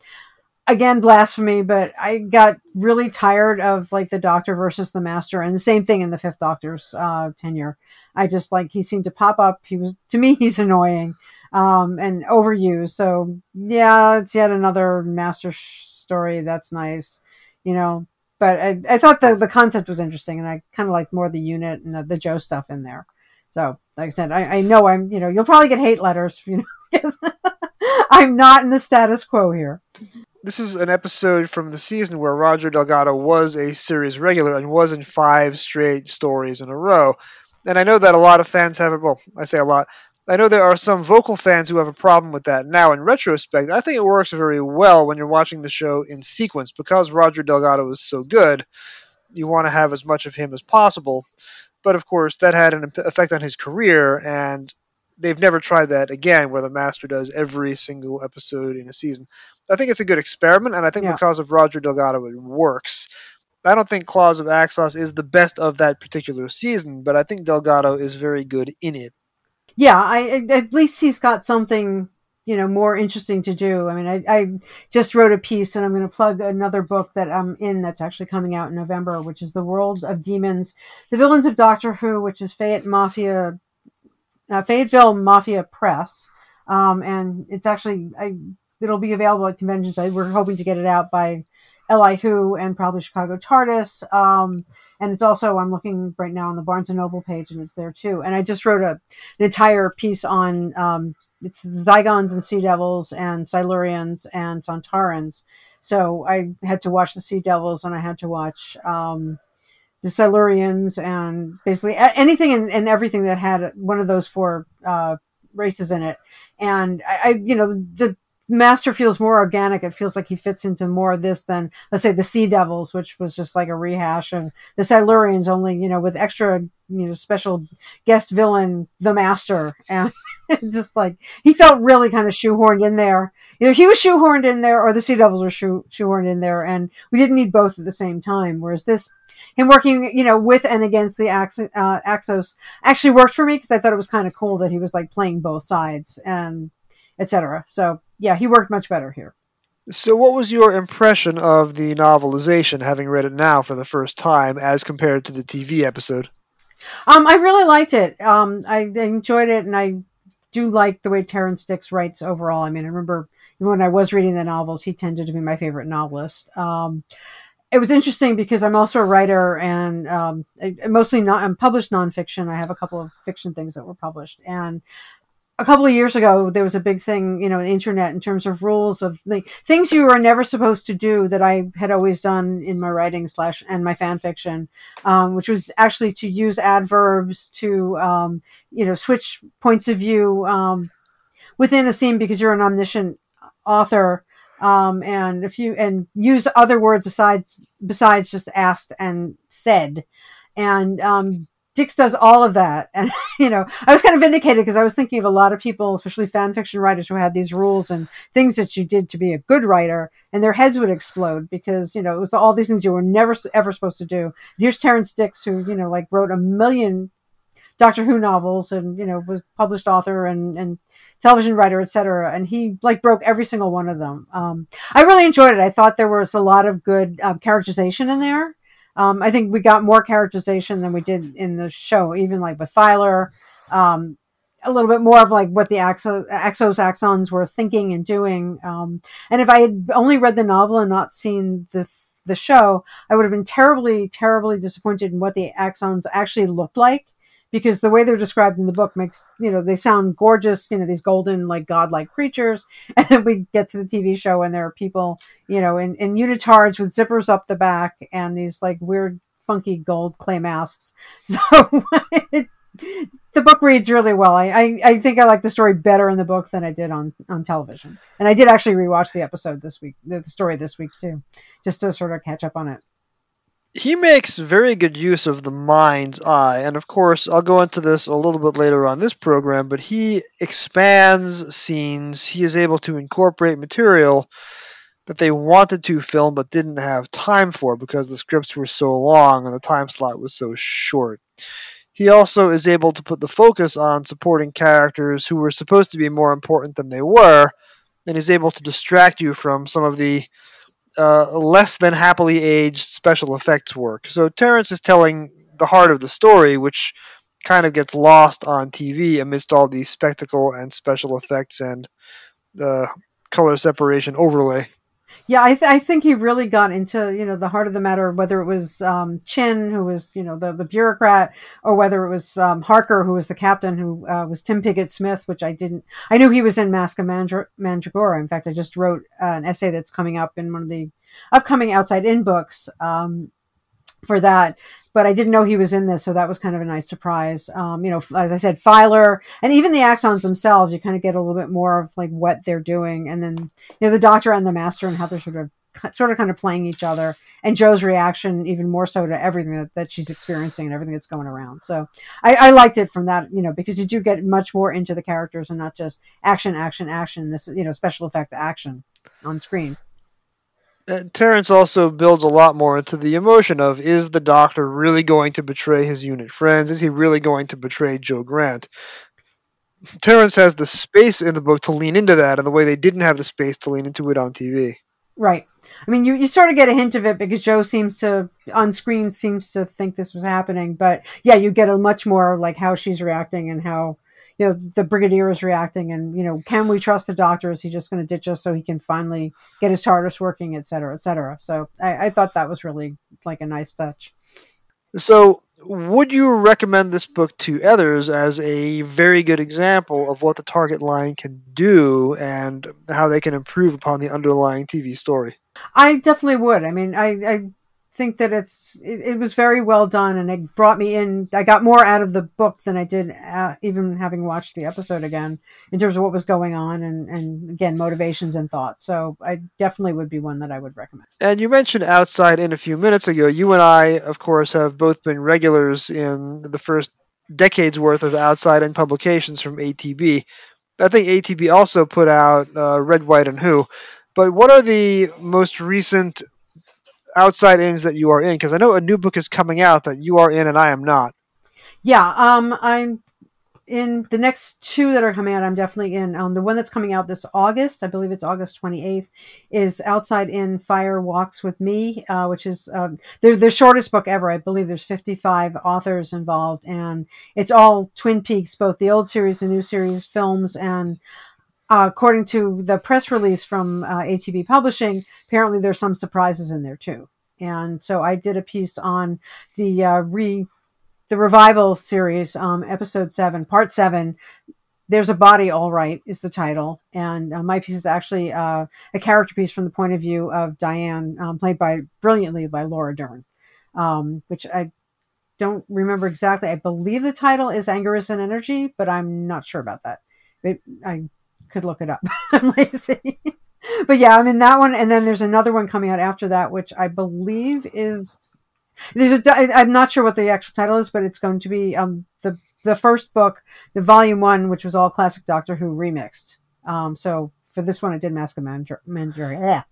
again, blasphemy, but I got really tired of like the Doctor versus the Master, and the same thing in the Fifth Doctor's uh, tenure. I just like he seemed to pop up. He was to me, he's annoying um, and overused. So yeah, it's yet another Master sh- story. That's nice, you know but I, I thought the, the concept was interesting and I kind of like more the unit and the, the Jo stuff in there. So, like I said, I, I know I'm, you know, you'll probably get hate letters, you know, because I'm not in the status quo here. This is an episode from the season where Roger Delgado was a series regular and was in five straight stories in a row. And I know that a lot of fans have it. Well, I say a lot. I know there are some vocal fans who have a problem with that now. In retrospect, I think it works very well when you're watching the show in sequence because Roger Delgado is so good. You want to have as much of him as possible, but of course that had an effect on his career, and they've never tried that again, where the master does every single episode in a season. I think it's a good experiment, and I think yeah. because of Roger Delgado, it works. I don't think Claws of Axos is the best of that particular season, but I think Delgado is very good in it yeah, I at least he's got something you know more interesting to do. I mean, I, I just wrote a piece, and I'm going to plug another book that I'm in that's actually coming out in November, which is The World of Demons, The Villains of Doctor Who, which is Fayette Mafia, uh, Fayetteville Mafia Press, um, and it's actually I, it'll be available at conventions. I, we're hoping to get it out by Li Who and probably Chicago TARDIS. Um, and it's also I'm looking right now on the Barnes and Noble page, and it's there too. And I just wrote a an entire piece on um, it's the Zygons and Sea Devils and Silurians and Sontarans. So I had to watch the Sea Devils and I had to watch um, the Silurians and basically anything and, and, everything that had one of those four uh, races in it. And I, I, you know, the Master feels more organic. It feels like he fits into more of this than, let's say, the Sea Devils, which was just like a rehash, and the Silurians only, you know, with extra, you know, special guest villain, the Master, and just like he felt really kind of shoehorned in there. Either he was shoehorned in there, or the Sea Devils were shoe- shoehorned in there, and we didn't need both at the same time. Whereas this, him working, you know, with and against the Ax- uh, Axos, actually worked for me because I thought it was kind of cool that he was like playing both sides and etc. So yeah, he worked much better here. So, what was your impression of the novelization, having read it now for the first time, as compared to the TV episode? Um, I really liked it. Um, I enjoyed it, and I do like the way Terrance Dicks writes overall. I mean, I remember when I was reading the novels, he tended to be my favorite novelist. Um, it was interesting because I'm also a writer and um, I, mostly not I'm published nonfiction. I have a couple of fiction things that were published, and a couple of years ago there was a big thing you know the internet in terms of rules of the things you are never supposed to do that i had always done in my writing slash and my fan fiction um, which was actually to use adverbs to um, you know switch points of view um, within a scene because you're an omniscient author um, and if you and use other words aside besides just asked and said. And Dicks does all of that. And, you know, I was kind of vindicated because I was thinking of a lot of people, especially fan fiction writers who had these rules and things that you did to be a good writer and their heads would explode because, you know, it was all these things you were never ever supposed to do. And here's Terrance Dicks who, you know, like wrote a million Doctor Who novels and, you know, was published author and, and television writer, etc. And he like broke every single one of them. Um, I really enjoyed it. I thought there was a lot of good um, characterization in there. Um, I think we got more characterization than we did in the show, even like with Filer. Um, a little bit more of like what the Axos, Axos Axons were thinking and doing. Um, and if I had only read the novel and not seen the the show, I would have been terribly, terribly disappointed in what the Axons actually looked like because the way they're described in the book makes you know they sound gorgeous you know these golden like godlike creatures. And then we get to the tv show and there are people you know in, in unitards with zippers up the back and these like weird funky gold clay masks. So it, the book reads really well. I, I, I think i like the story better in the book than i did on on television. And i did actually rewatch the episode this week the story this week too just to sort of catch up on it he makes very good use of the mind's eye. And of course, I'll go into this a little bit later on this program, but he expands scenes. He is able to incorporate material that they wanted to film but didn't have time for because the scripts were so long and the time slot was so short. He also is able to put the focus on supporting characters who were supposed to be more important than they were, and is able to distract you from some of the uh, less than happily aged special effects work. So Terrance is telling the heart of the story, which kind of gets lost on TV amidst all the spectacle and special effects and the color separation overlay. Yeah, I, th- I think he really got into you know the heart of the matter, whether it was um, Chinn, who was you know the, the bureaucrat, or whether it was um, Harker, who was the captain, who uh, was Tim Pigott Smith, which I didn't. I knew he was in Mask of Mandra- Mandragora. In fact, I just wrote uh, an essay that's coming up in one of the upcoming Outside In books um, for that but I didn't know he was in this, so that was kind of a nice surprise. Um, you know, as I said, Filer and even the Axons themselves, you kind of get a little bit more of like what they're doing, and then you know the Doctor and the Master and how they're sort of sort of kind of playing each other, and Jo's reaction even more so to everything that, that she's experiencing and everything that's going around. So I, I liked it from that, you know, because you do get much more into the characters and not just action, action, action. This you know special effect action on screen and Terrance also builds a lot more into the emotion of is the Doctor really going to betray his unit friends? Is he really going to betray Jo Grant? Terrance has the space in the book to lean into that in the way they didn't have the space to lean into it on TV. Right. I mean, you, you sort of get a hint of it because Jo seems to, on screen, seems to think this was happening. But yeah, you get a much more like how she's reacting and how you know the brigadier is reacting and you know can we trust the doctor? Is he just going to ditch us so he can finally get his tardis working et cetera et cetera? So I, I thought that was really like a nice touch. So would you recommend this book to others as a very good example of what the target line can do and how they can improve upon the underlying tv story? I definitely would. I mean i, I think that it's it, it, was very well done and it brought me in i got more out of the book than i did uh, even having watched the episode again in terms of what was going on and and again motivations and thoughts. So i definitely would be one that i would recommend. And you mentioned outside in a few minutes ago you and i of course have both been regulars in the first decades worth of Outside In publications from atb i think atb also put out uh, red white and who. But what are the most recent outside ins that you are in? Because I know a new book is coming out that you are in and I am not. Yeah, um, I'm in the next two that are coming out, I'm definitely in. Um, the one that's coming out this August, I believe it's August 28th, is Outside In Fire Walks with Me, uh, which is um, the, the shortest book ever. I believe there's 55 authors involved, and it's all Twin Peaks, both the old series, the new series, films, and according to the press release from uh, ATB Publishing, apparently there's some surprises in there too. And so I did a piece on the uh, re the revival series, um, episode seven, part seven. There's a body, all right, is the title, and uh, my piece is actually uh, a character piece from the point of view of Diane, um, played by brilliantly by Laura Dern, um, which I don't remember exactly. I believe the title is Anger is an Energy, but I'm not sure about that. It, I could look it up. Lazy. but yeah, I'm in that one, and then there's another one coming out after that, which I believe is there's a, I'm not sure what the actual title is, but it's going to be um, the the first book, the volume one, which was all classic Doctor Who remixed. Um, so for this one, I did Mask of Mandra- Mandra- yeah.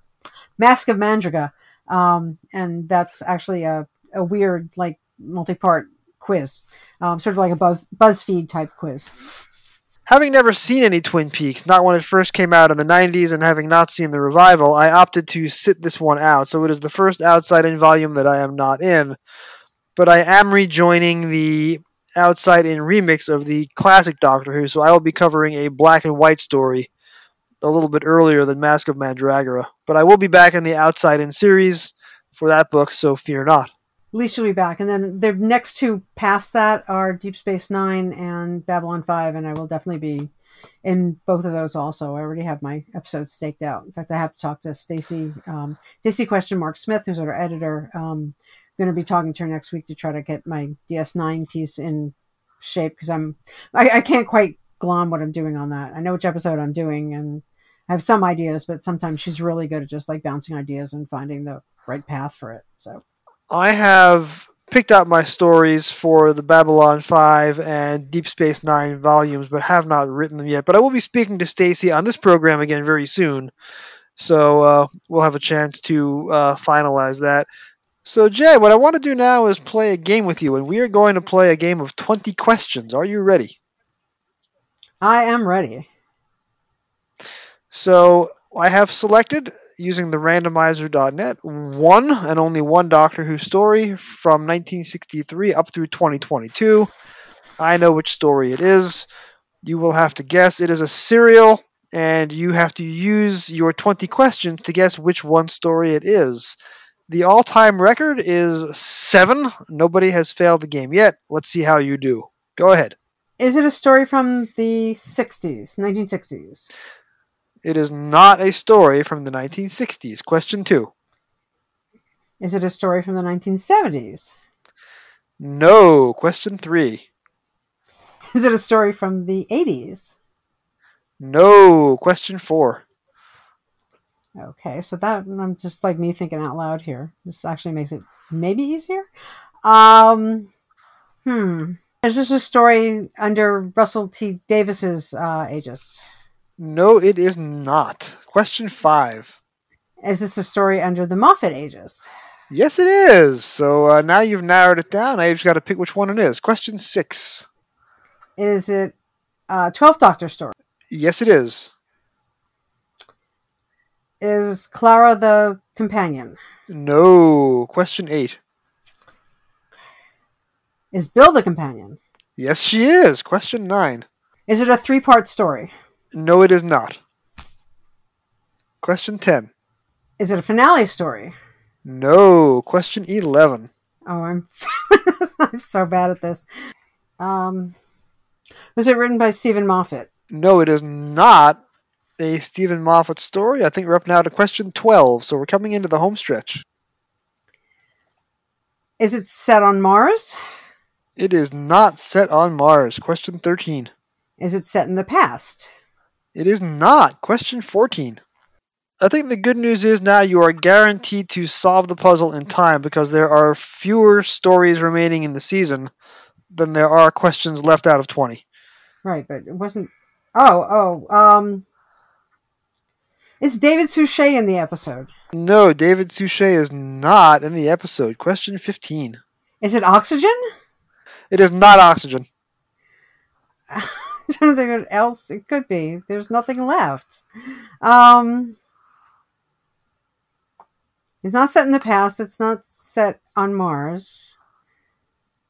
Mask of Mandriga, um, and that's actually a, a weird like multi-part quiz, um, sort of like a Buzz, BuzzFeed type quiz. Having never seen any Twin Peaks, not when it first came out in the 90s, and having not seen the revival, I opted to sit this one out. So it is the first Outside In volume that I am not in. But I am rejoining the Outside In remix of the classic Doctor Who, so I will be covering a black and white story a little bit earlier than Mask of Mandragora. But I will be back in the Outside In series for that book, so fear not. At least you'll be back. And then the next two past that are Deep Space Nine and Babylon 5, and I will definitely be in both of those also. I already have my episodes staked out. In fact, I have to talk to Stacey, um, Stacey question mark Smith, who's our editor. Um, going to be talking to her next week to try to get my DS9 piece in shape because I'm, I, I can't quite glom what I'm doing on that. I know which episode I'm doing and I have some ideas, but sometimes she's really good at just like bouncing ideas and finding the right path for it. So I have picked out my stories for the Babylon 5 and Deep Space Nine volumes, but have not written them yet. But I will be speaking to Stacey on this program again very soon, so uh, we'll have a chance to uh, finalize that. So, Jay, what I want to do now is play a game with you, and we are going to play a game of 20 questions. Are you ready? I am ready. So, I have selected using the randomizer.net one and only one Doctor Who story from 1963 up through 2022. I know which story it is. You will have to guess. It is a serial, and you have to use your 20 questions to guess which one story it is. The all time record is seven. Nobody has failed the game yet. Let's see how you do. Go ahead. Is it a story from the 60s, 1960s? It is not a story from the 1960s. Question two. Is it a story from the 1970s? No. Question three. Is it a story from the 80s? No. Question four. Okay, so that I'm just like me thinking out loud here. This actually makes it maybe easier. Um, hmm. Is this a story under Russell T Davies's uh, aegis? No, it is not. Question five. Is this a story under the Moffat aegis? Yes, it is. So uh, now you've narrowed it down. You've just got to pick which one it is. Question six. Is it a 12th Doctor story? Yes, it is. Is Clara the companion? No. Question eight. Is Bill the companion? Yes, she is. Question nine. Is it a three part story? No, it is not. Question 10. Is it a finale story? No. Question 11. Oh, I'm I'm so bad at this. Um, was it written by Steven Moffat? No, it is not a Steven Moffat story. I think we're up now to question 12, so we're coming into the home stretch. Is it set on Mars? It is not set on Mars. Question 13. Is it set in the past? It is not. Question 14. I think the good news is now you are guaranteed to solve the puzzle in time because there are fewer stories remaining in the season than there are questions left out of 20. Right, but it wasn't. Oh, oh. Um, is David Suchet in the episode? No, David Suchet is not in the episode. Question 15. Is it Oxygen? It is not Oxygen. I don't think what else it could be. There's nothing left. Um, it's not set in the past. It's not set on Mars.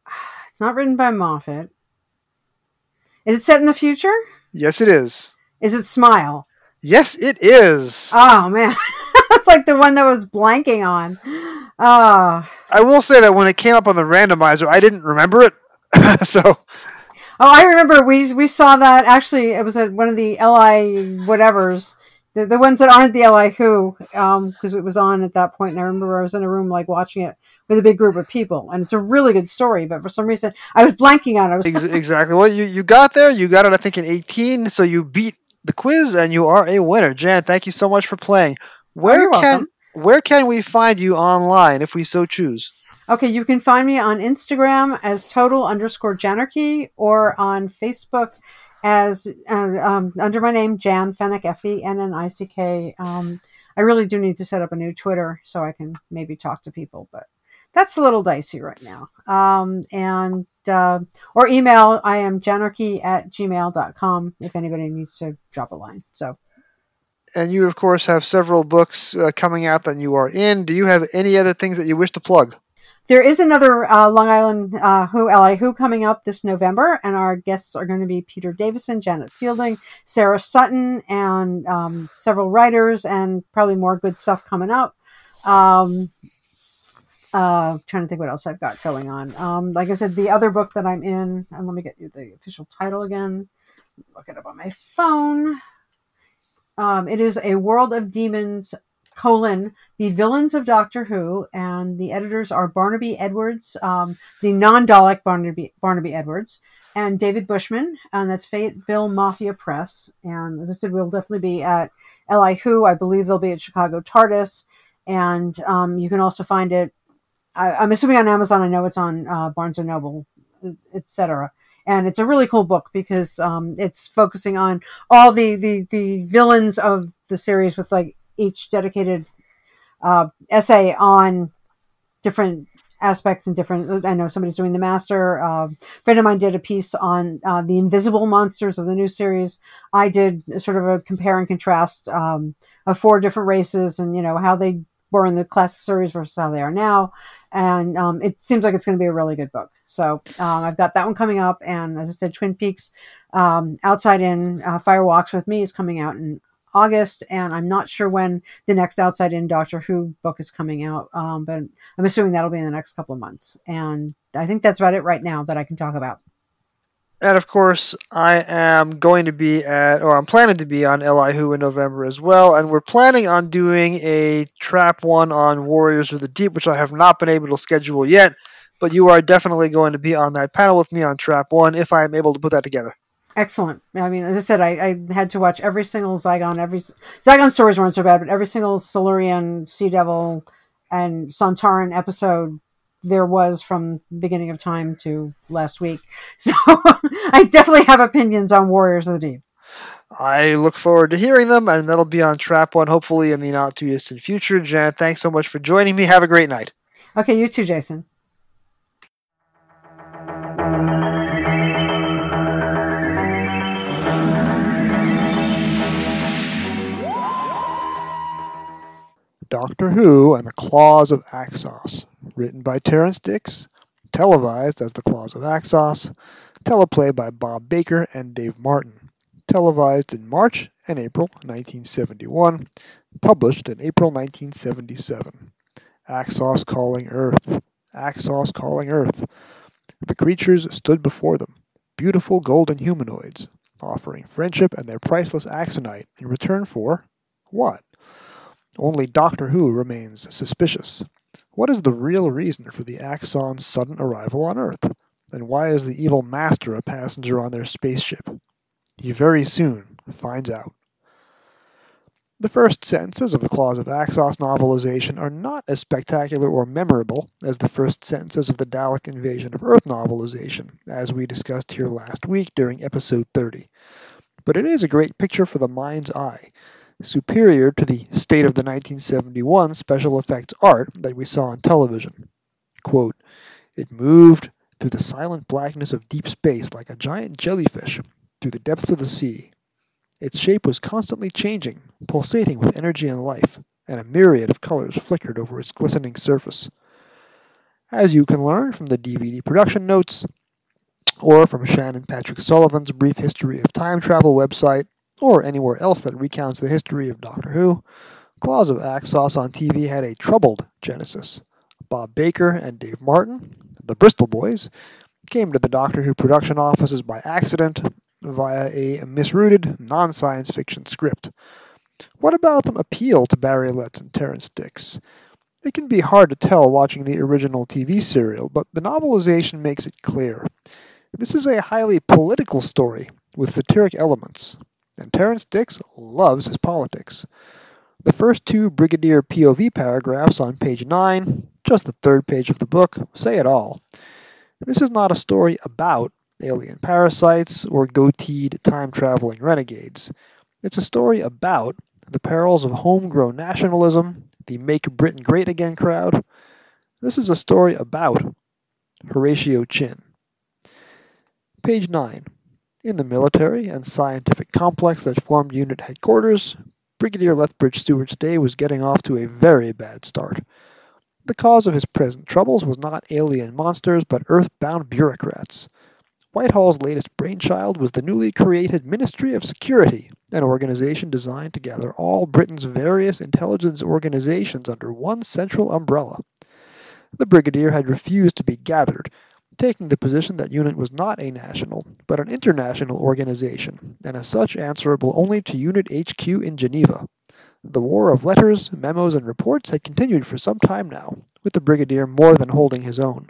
It's not written by Moffat. Is it set in the future? Yes, it is. Is it Smile? Yes, it is. Oh man, it's like the one that was blanking on. Oh, I will say that when it came up on the randomizer, I didn't remember it. so oh, I remember we we saw that. Actually, it was at one of the Li whatevers, the, the ones that aren't the Li Who, um, because it was on at that point. And I remember I was in a room like watching it with a big group of people, and it's a really good story. But for some reason, I was blanking on it. I was exactly. Well, you you got there. You got it. I think in 18. So you beat the quiz, and you are a winner. Jan, thank you so much for playing. Oh, where you're can welcome. where can we find you online if we so choose? Okay, you can find me on Instagram as total underscore Janarchy or on Facebook as uh, um, under my name Jan Fennick F E N N I C K. Um, I really do need to set up a new Twitter so I can maybe talk to people, but that's a little dicey right now. Um, and uh, or email I am janarchy at gmail.com if anybody needs to drop a line. So And you, of course, have several books uh, coming out that you are in. Do you have any other things that you wish to plug? There is another uh, Long Island uh, Who LA Who coming up this November, and our guests are going to be Peter Davison, Janet Fielding, Sarah Sutton, and um, several writers, and probably more good stuff coming up. Um, uh, trying to think what else I've got going on. Um, like I said, the other book that I'm in, and let me get you the official title again. Look it up on my phone. Um, it is a World of Demons colon the villains of Doctor Who, and the editors are Barnaby Edwards, um, the non-Dalek Barnaby Barnaby Edwards, and David Bushman, and that's Fayetteville Mafia Press. And as I said, we'll definitely be at Li Who. I believe they'll be at Chicago TARDIS, and um, you can also find it. I, I'm assuming on Amazon. I know it's on uh, Barnes and Noble, etc. And it's a really cool book because um, it's focusing on all the, the the villains of the series with like each dedicated uh, essay on different aspects and different. I know somebody's doing the master. Uh, friend of mine did a piece on uh, the invisible monsters of the new series. I did sort of a compare and contrast um, of four different races and you know how they were in the classic series versus how they are now. And um, it seems like it's going to be a really good book. So um, I've got that one coming up. And as I said, Twin Peaks um, Outside In uh, Fire Walks with Me is coming out in August, and I'm not sure when the next Outside In Doctor Who book is coming out, um, but I'm assuming that'll be in the next couple of months. And I think that's about it right now that I can talk about. And of course, I am going to be at, or I'm planning to be on Li Who in November as well. And we're planning on doing a trap one on Warriors of the Deep, which I have not been able to schedule yet. But you are definitely going to be on that panel with me on trap one if I am able to put that together. Excellent. I mean, as I said, I, I had to watch every single Zygon. Every Zygon stories weren't so bad, but every single Silurian, Sea Devil, and Sontaran episode there was from beginning of time to last week. So I definitely have opinions on Warriors of the Deep. I look forward to hearing them, and that'll be on Trap One, hopefully in the not too distant future. Jan, thanks so much for joining me. Have a great night. Okay, you too, Jason. Doctor Who and the Claws of Axos, written by Terrance Dicks, televised as The Claws of Axos, teleplay by Bob Baker and Dave Martin, televised in March and April 1971, published in April 1977. Axos calling Earth, Axos calling Earth. The creatures stood before them, beautiful golden humanoids, offering friendship and their priceless axonite in return for what? Only Doctor Who remains suspicious. What is the real reason for the Axon's sudden arrival on Earth? And why is the evil master a passenger on their spaceship? He very soon finds out. The first sentences of the Claws of Axos novelization are not as spectacular or memorable as the first sentences of the Dalek Invasion of Earth novelization, as we discussed here last week during episode 30. But it is a great picture for the mind's eye, superior to the state of the 1971 special effects art that we saw on television. Quote, it moved, through the silent blackness of deep space like a giant jellyfish through the depths of the sea. Its shape was constantly changing, pulsating with energy and life, and a myriad of colors flickered over its glistening surface. As you can learn from the DVD production notes, or from Shannon Patrick Sullivan's Brief History of Time Travel website, or anywhere else that recounts the history of Doctor Who, Claws of Axos on TV had a troubled genesis. Bob Baker and Dave Martin, the Bristol boys, came to the Doctor Who production offices by accident via a misrouted, non science fiction script. What about them appeal to Barry Letts and Terrance Dicks? It can be hard to tell watching the original TV serial, but the novelization makes it clear. This is a highly political story with satiric elements, and Terrance Dicks loves his politics. The first two Brigadier POV paragraphs on page 9, just the third page of the book, say it all. This is not a story about alien parasites or goateed time traveling renegades. It's a story about the perils of homegrown nationalism, the Make Britain Great Again crowd. This is a story about Horatio Chinn. Page 9. In the military and scientific complex that formed unit headquarters, Brigadier Lethbridge Stewart's day was getting off to a very bad start. The cause of his present troubles was not alien monsters, but earthbound bureaucrats. Whitehall's latest brainchild was the newly created Ministry of Security, an organization designed to gather all Britain's various intelligence organizations under one central umbrella. The brigadier had refused to be gathered, taking the position that UNIT was not a national, but an international organization, and as such answerable only to UNIT HQ in Geneva. The war of letters, memos, and reports had continued for some time now, with the brigadier more than holding his own.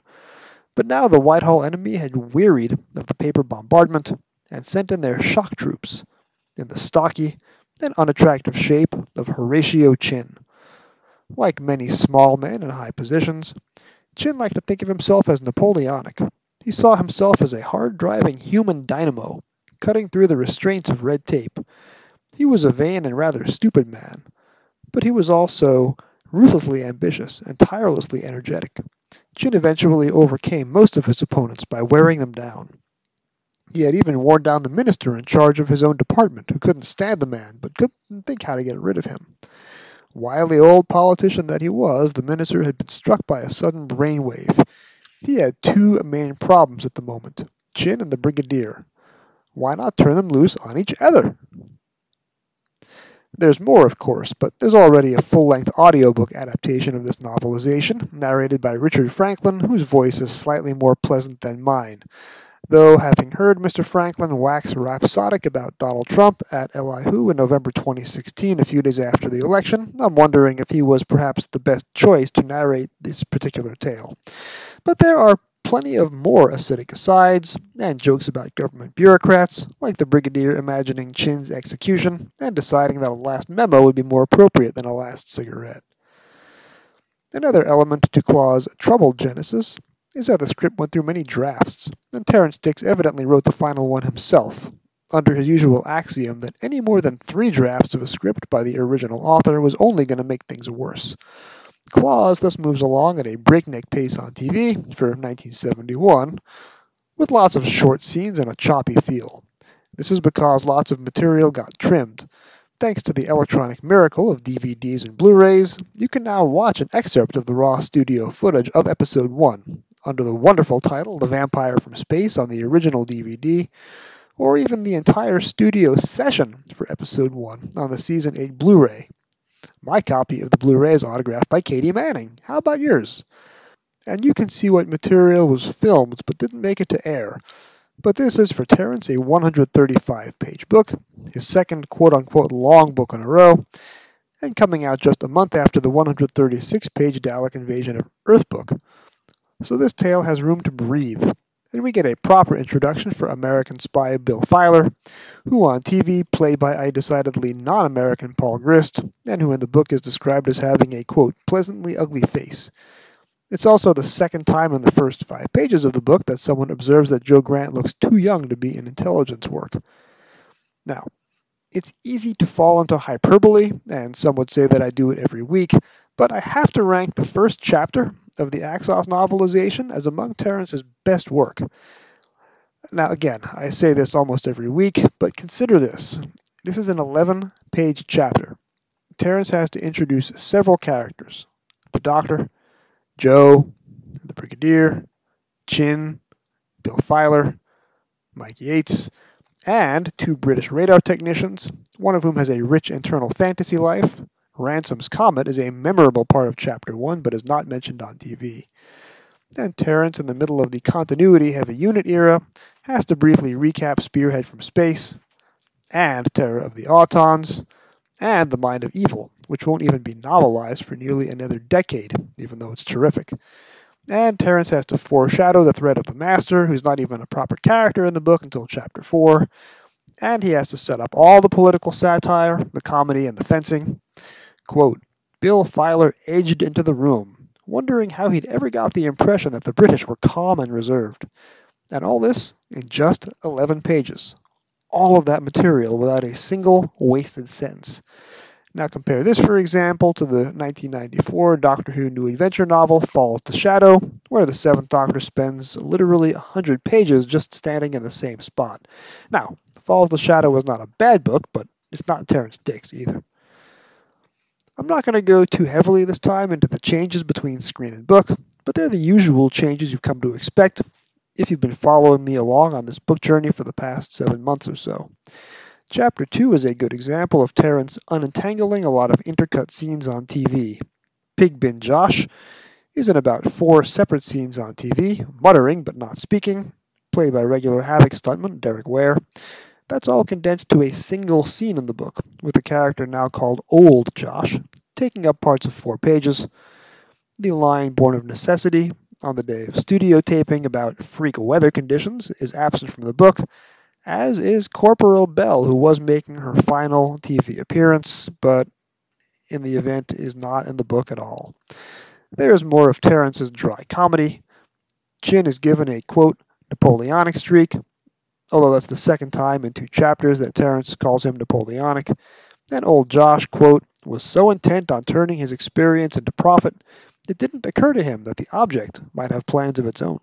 But now the Whitehall enemy had wearied of the paper bombardment and sent in their shock troops in the stocky and unattractive shape of Horatio Chinn. Like many small men in high positions, Chinn liked to think of himself as Napoleonic. He saw himself as a hard driving human dynamo, cutting through the restraints of red tape. He was a vain and rather stupid man, but he was also ruthlessly ambitious and tirelessly energetic. Chinn eventually overcame most of his opponents by wearing them down. He had even worn down the minister in charge of his own department, who couldn't stand the man, but couldn't think how to get rid of him. Wily old politician that he was, the minister had been struck by a sudden brainwave. He had two main problems at the moment Chinn and the brigadier. Why not turn them loose on each other? There's more, of course, but there's already a full length audiobook adaptation of this novelization, narrated by Richard Franklin, whose voice is slightly more pleasant than mine though having heard Mr. Franklin wax rhapsodic about Donald Trump at Li Who in November 2016, a few days after the election, I'm wondering if he was perhaps the best choice to narrate this particular tale. But there are plenty of more acidic asides and jokes about government bureaucrats, like the brigadier imagining Chinn's execution and deciding that a last memo would be more appropriate than a last cigarette. Another element to Claw's troubled genesis is that the script went through many drafts, and Terrance Dicks evidently wrote the final one himself, under his usual axiom that any more than three drafts of a script by the original author was only going to make things worse. Claws thus moves along at a breakneck pace on TV for 1971, with lots of short scenes and a choppy feel. This is because lots of material got trimmed. Thanks to the electronic miracle of DVDs and Blu rays, you can now watch an excerpt of the raw studio footage of Episode 1, under the wonderful title The Vampire from Space on the original DVD, or even the entire studio session for Episode 1 on the Season 8 Blu ray. My copy of the Blu ray is autographed by Katie Manning. How about yours? And you can see what material was filmed but didn't make it to air. But this is for Terrance a 135 page book, his second quote unquote long book in a row, and coming out just a month after the 136 page Dalek Invasion of Earth book. So this tale has room to breathe, and we get a proper introduction for American spy Bill Filer, who on TV played by a decidedly non-American Paul Grist, and who in the book is described as having a quote pleasantly ugly face. It's also the second time in the first five pages of the book that someone observes that Jo Grant looks too young to be in intelligence work. Now, it's easy to fall into hyperbole, and some would say that I do it every week, but I have to rank the first chapter of the Axos novelization as among Terrance's best work. Now, again, I say this almost every week, but consider this. This is an 11 page chapter. Terence has to introduce several characters the Doctor, Jo, the Brigadier, Chinn, Bill Filer, Mike Yates, and two British radar technicians, one of whom has a rich internal fantasy life. Ransom's Comet is a memorable part of Chapter 1 but is not mentioned on TV. And Terrance, in the middle of the continuity heavy unit era, has to briefly recap Spearhead from Space, and Terror of the Autons, and The Mind of Evil, which won't even be novelized for nearly another decade, even though it's terrific. And Terrance has to foreshadow the threat of the Master, who's not even a proper character in the book until chapter 4. And he has to set up all the political satire, the comedy, and the fencing. Quote, Bill Filer edged into the room, wondering how he'd ever got the impression that the British were calm and reserved. And all this in just 11 pages. All of that material without a single wasted sentence. Now compare this, for example, to the 1994 Doctor Who New Adventure novel Falls the Shadow, where the Seventh Doctor spends literally 100 pages just standing in the same spot. Now, Falls the Shadow was not a bad book, but it's not Terrance Dicks either. I'm not going to go too heavily this time into the changes between screen and book, but they're the usual changes you've come to expect if you've been following me along on this book journey for the past seven months or so. Chapter 2 is a good example of Terrance unentangling a lot of intercut scenes on TV. Pigbin Josh is in about four separate scenes on TV, muttering but not speaking, played by regular Havoc stuntman Derek Ware. That's all condensed to a single scene in the book, with the character now called Old Josh, taking up parts of four pages. The line Born of Necessity, on the day of studio taping about freak weather conditions, is absent from the book, as is Corporal Bell, who was making her final TV appearance, but in the event is not in the book at all. There is more of Terrance's dry comedy. Chinn is given a quote Napoleonic streak, although that's the second time in two chapters that Terrance calls him Napoleonic. And old Josh, quote, was so intent on turning his experience into profit, it didn't occur to him that the object might have plans of its own.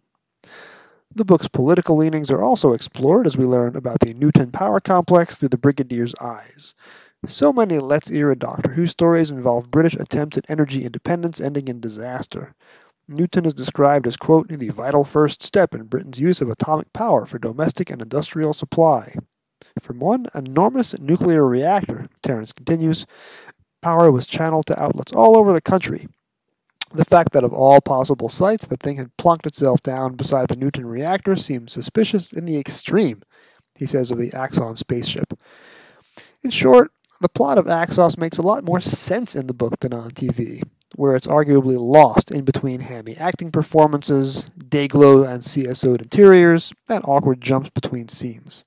The book's political leanings are also explored as we learn about the Nuton power complex through the Brigadier's eyes. So many Letts era Doctor Who stories involve British attempts at energy independence ending in disaster. Nuton is described as, quote, the vital first step in Britain's use of atomic power for domestic and industrial supply. From one enormous nuclear reactor, Terrance continues, power was channeled to outlets all over the country, the fact that of all possible sites the thing had plunked itself down beside the Nuton reactor seemed suspicious in the extreme, he says of the Axon spaceship. In short, the plot of Axos makes a lot more sense in the book than on TV, where it's arguably lost in between hammy acting performances, dayglow and CSO'd interiors, and awkward jumps between scenes.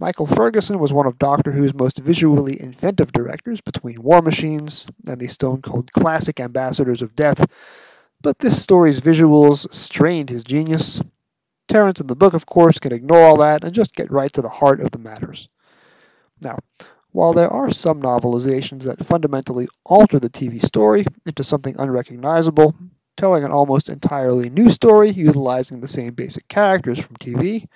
Michael Ferguson was one of Doctor Who's most visually inventive directors between War Machines and the Stone Cold Classic Ambassadors of Death, but this story's visuals strained his genius. Terrance in the book, of course, can ignore all that and just get right to the heart of the matters. Now, while there are some novelizations that fundamentally alter the TV story into something unrecognizable, telling an almost entirely new story utilizing the same basic characters from TV,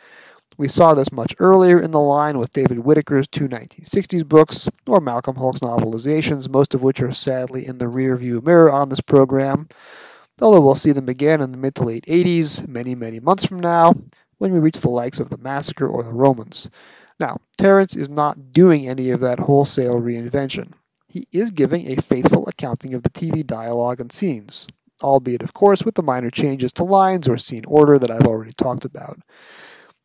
we saw this much earlier in the line with David Whitaker's two 1960s books, or Malcolm Hulke's novelizations, most of which are sadly in the rearview mirror on this program, although we'll see them again in the mid to late 80s, many, many months from now, when we reach the likes of The Massacre or The Romans. Now, Terrance is not doing any of that wholesale reinvention. He is giving a faithful accounting of the TV dialogue and scenes, albeit, of course, with the minor changes to lines or scene order that I've already talked about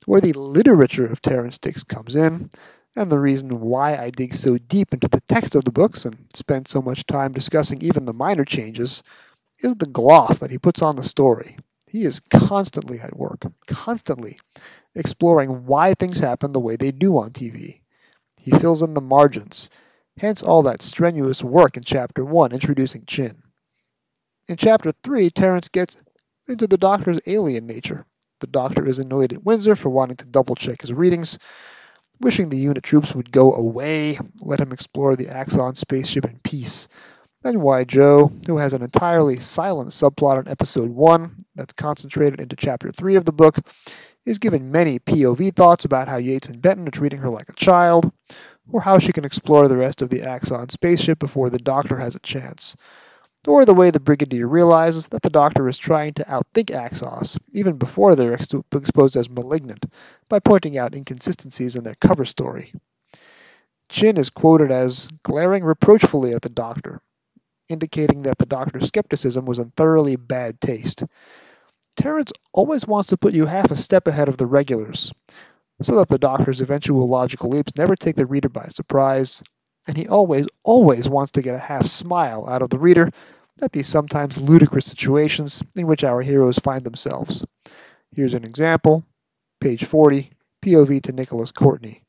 where the literature of Terrance Dicks comes in, and the reason why I dig so deep into the text of the books and spend so much time discussing even the minor changes is the gloss that he puts on the story. He is constantly at work, constantly exploring why things happen the way they do on TV. He fills in the margins, hence all that strenuous work in Chapter 1 introducing Chinn. In Chapter 3, Terrance gets into the Doctor's alien nature, the doctor is annoyed at Winser for wanting to double check his readings, wishing the unit troops would go away, let him explore the Axon spaceship in peace. And why Jo, who has an entirely silent subplot in episode 1 that's concentrated into chapter 3 of the book, is given many POV thoughts about how Yates and Benton are treating her like a child, or how she can explore the rest of the Axon spaceship before the Doctor has a chance, or the way the Brigadier realizes that the Doctor is trying to outthink Axos, even before they're ex- exposed as malignant, by pointing out inconsistencies in their cover story. Chinn is quoted as glaring reproachfully at the Doctor, indicating that the Doctor's skepticism was in thoroughly bad taste. Terrance always wants to put you half a step ahead of the regulars, so that the Doctor's eventual logical leaps never take the reader by surprise, and he always, always wants to get a half smile out of the reader at these sometimes ludicrous situations in which our heroes find themselves. Here's an example. Page 40, POV to Nicholas Courtney.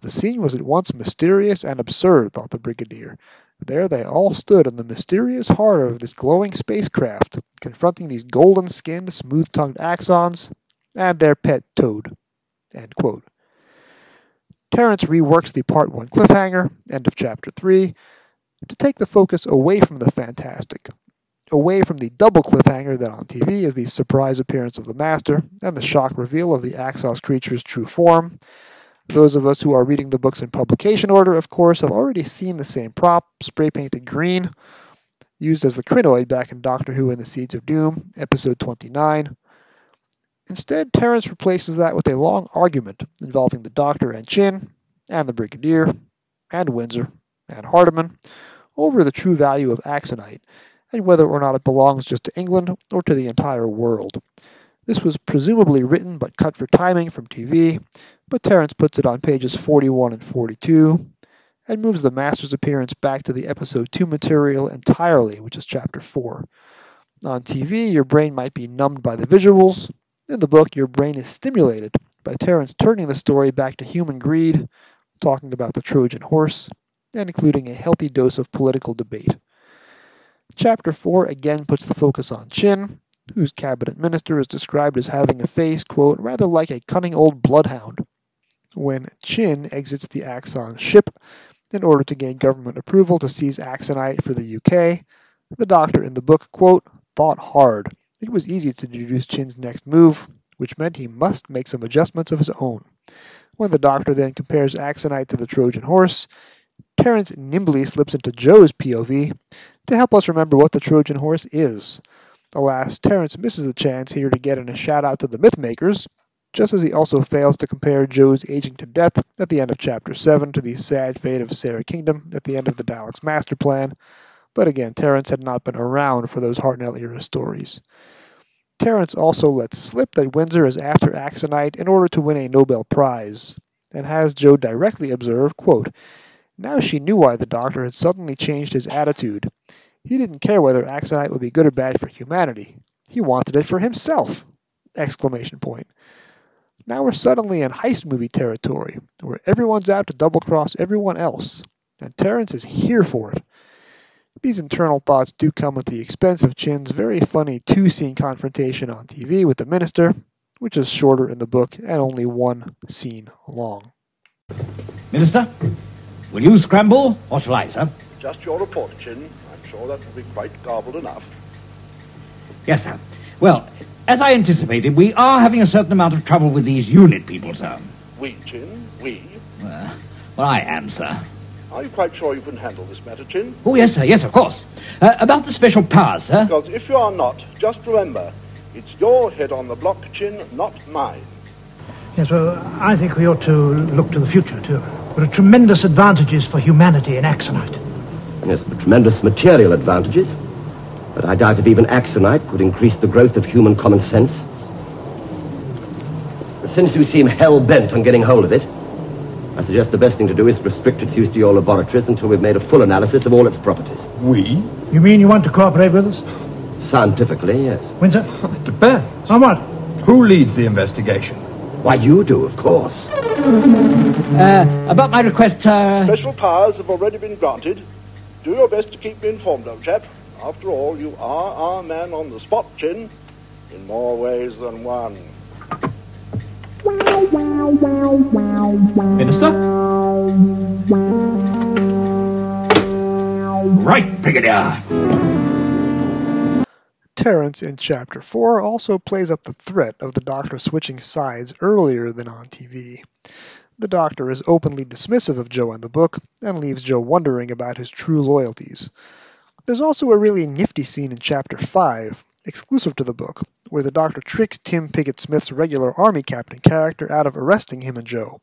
The scene was at once mysterious and absurd, thought the Brigadier. There they all stood in the mysterious heart of this glowing spacecraft, confronting these golden skinned, smooth tongued axons and their pet toad. End quote. Reworks the Part 1 cliffhanger, end of Chapter 3, to take the focus away from the fantastic, away from the double cliffhanger that on TV is the surprise appearance of the Master and the shock reveal of the Axos creature's true form. Those of us who are reading the books in publication order, of course, have already seen the same prop, spray painted green, used as the Krynoid back in Doctor Who and the Seeds of Doom, episode 29. Instead, Terrance replaces that with a long argument involving the Doctor and Chinn, and the Brigadier, and Winser, and Hardiman, over the true value of Axonite, and whether or not it belongs just to England or to the entire world. This was presumably written but cut for timing from TV, but Terrance puts it on pages 41 and 42, and moves the Master's appearance back to the episode 2 material entirely, which is chapter 4. On TV, your brain might be numbed by the visuals, in the book, your brain is stimulated by Terrance turning the story back to human greed, talking about the Trojan horse, and including a healthy dose of political debate. Chapter 4 again puts the focus on Chinn, whose cabinet minister is described as having a face, quote, rather like a cunning old bloodhound. When Chinn exits the Axon ship in order to gain government approval to seize Axonite for the UK, the doctor in the book, quote, thought hard it was easy to deduce Chinn's next move, which meant he must make some adjustments of his own. When the doctor then compares Axonite to the Trojan horse, Terrance nimbly slips into Jo's POV to help us remember what the Trojan horse is. Alas, Terrance misses the chance here to get in a shout out to the Mythmakers, just as he also fails to compare Jo's aging to death at the end of Chapter 7 to the sad fate of Sara Kingdom at the end of the Daleks' master plan. But again, Terrance had not been around for those Hartnell era stories. Terrance also lets slip that Winser is after Axonite in order to win a Nobel Prize, and has Jo directly observe, quote, Now she knew why the doctor had suddenly changed his attitude. He didn't care whether Axonite would be good or bad for humanity. He wanted it for himself! Exclamation point. Now we're suddenly in heist movie territory, where everyone's out to double cross everyone else, and Terrance is here for it. These internal thoughts do come at the expense of Chinn's very funny two scene confrontation on TV with the minister, which is shorter in the book and only one scene long. Minister, will you scramble or shall I, sir? Just your report, Chinn. I'm sure that will be quite garbled enough. Yes, sir. Well, as I anticipated, we are having a certain amount of trouble with these unit people, sir. We, Chinn, we. Uh, well, I am, sir. Are you quite sure you can handle this matter, Chinn? Oh, yes, sir. Yes, of course. Uh, about the special powers, sir. Because if you are not, just remember, it's your head on the block, Chinn, not mine. Yes, well, I think we ought to look to the future, too. There are tremendous advantages for humanity in Axonite. Yes, but tremendous material advantages. But I doubt if even Axonite could increase the growth of human common sense. But since you seem hell-bent on getting hold of it, I suggest the best thing to do is restrict its use to your laboratories until we've made a full analysis of all its properties. We? You mean you want to cooperate with us? Scientifically, yes. Winser? It depends. On what? Who leads the investigation? Why, you do, of course. Uh, about my request, sir. Special powers have already been granted. Do your best to keep me informed, old chap. After all, you are our man on the spot, Chinn, in more ways than one. Minister? right, Brigadier. Terrance in Chapter 4 also plays up the threat of the Doctor switching sides earlier than on TV. The Doctor is openly dismissive of Jo in the book and leaves Jo wondering about his true loyalties. There's also a really nifty scene in Chapter 5, exclusive to the book, where the Doctor tricks Tim Pigott-Smith's regular Army captain character out of arresting him and Jo.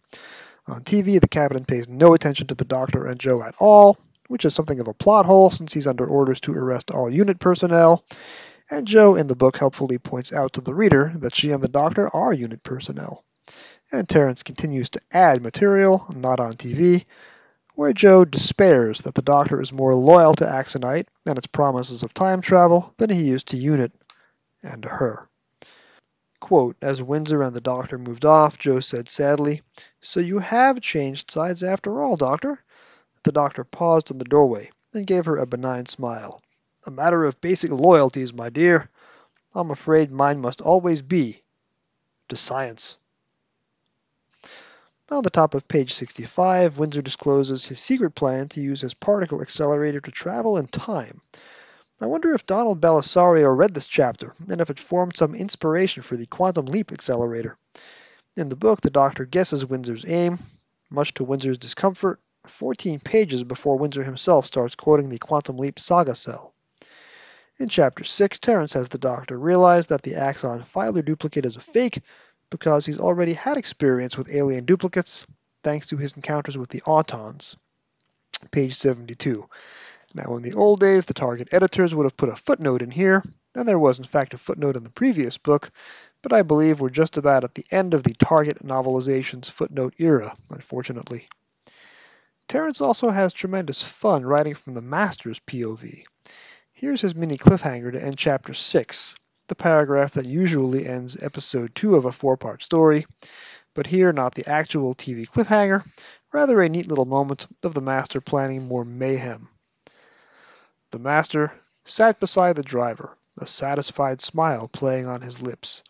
On TV, the captain pays no attention to the Doctor and Jo at all, which is something of a plot hole since he's under orders to arrest all unit personnel, and Jo in the book helpfully points out to the reader that she and the Doctor are unit personnel. And Terrance continues to add material, not on TV, where Jo despairs that the Doctor is more loyal to Axonite and its promises of time travel than he is to UNIT and to her. Quote, as Winser and the Doctor moved off, Jo said sadly, So you have changed sides after all, Doctor? The Doctor paused in the doorway and gave her a benign smile. A matter of basic loyalties, my dear. I'm afraid mine must always be to science. On the top of page 65, Winser discloses his secret plan to use his particle accelerator to travel in time. I wonder if Donald Bellisario read this chapter and if it formed some inspiration for the quantum leap accelerator. In the book, the Doctor guesses Winser's aim, much to Winser's discomfort, 14 pages before Winser himself starts quoting the quantum leap saga cell. In Chapter 6, Terrance has the Doctor realize that the Axon Filer duplicate is a fake because he's already had experience with alien duplicates thanks to his encounters with the Autons. Page 72. Now, in the old days, the Target editors would have put a footnote in here, and there was in fact a footnote in the previous book, but I believe we're just about at the end of the Target novelization's footnote era, unfortunately. Terrance also has tremendous fun writing from the Master's POV. Here's his mini cliffhanger to end Chapter 6, the paragraph that usually ends Episode 2 of a four part story, but here not the actual TV cliffhanger, rather a neat little moment of the Master planning more mayhem. The Master sat beside the driver, a satisfied smile playing on his lips.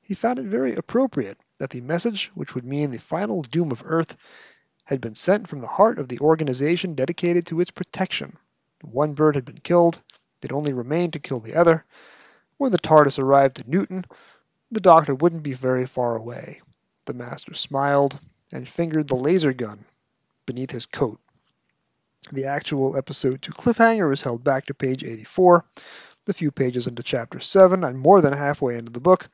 He found it very appropriate that the message which would mean the final doom of Earth had been sent from the heart of the organization dedicated to its protection. One bird had been killed, it only remained to kill the other. When the TARDIS arrived at Nuton, the doctor wouldn't be very far away. The master smiled and fingered the laser gun beneath his coat. The actual episode 2 cliffhanger is held back to page 84, the few pages into chapter 7 and more than halfway into the book,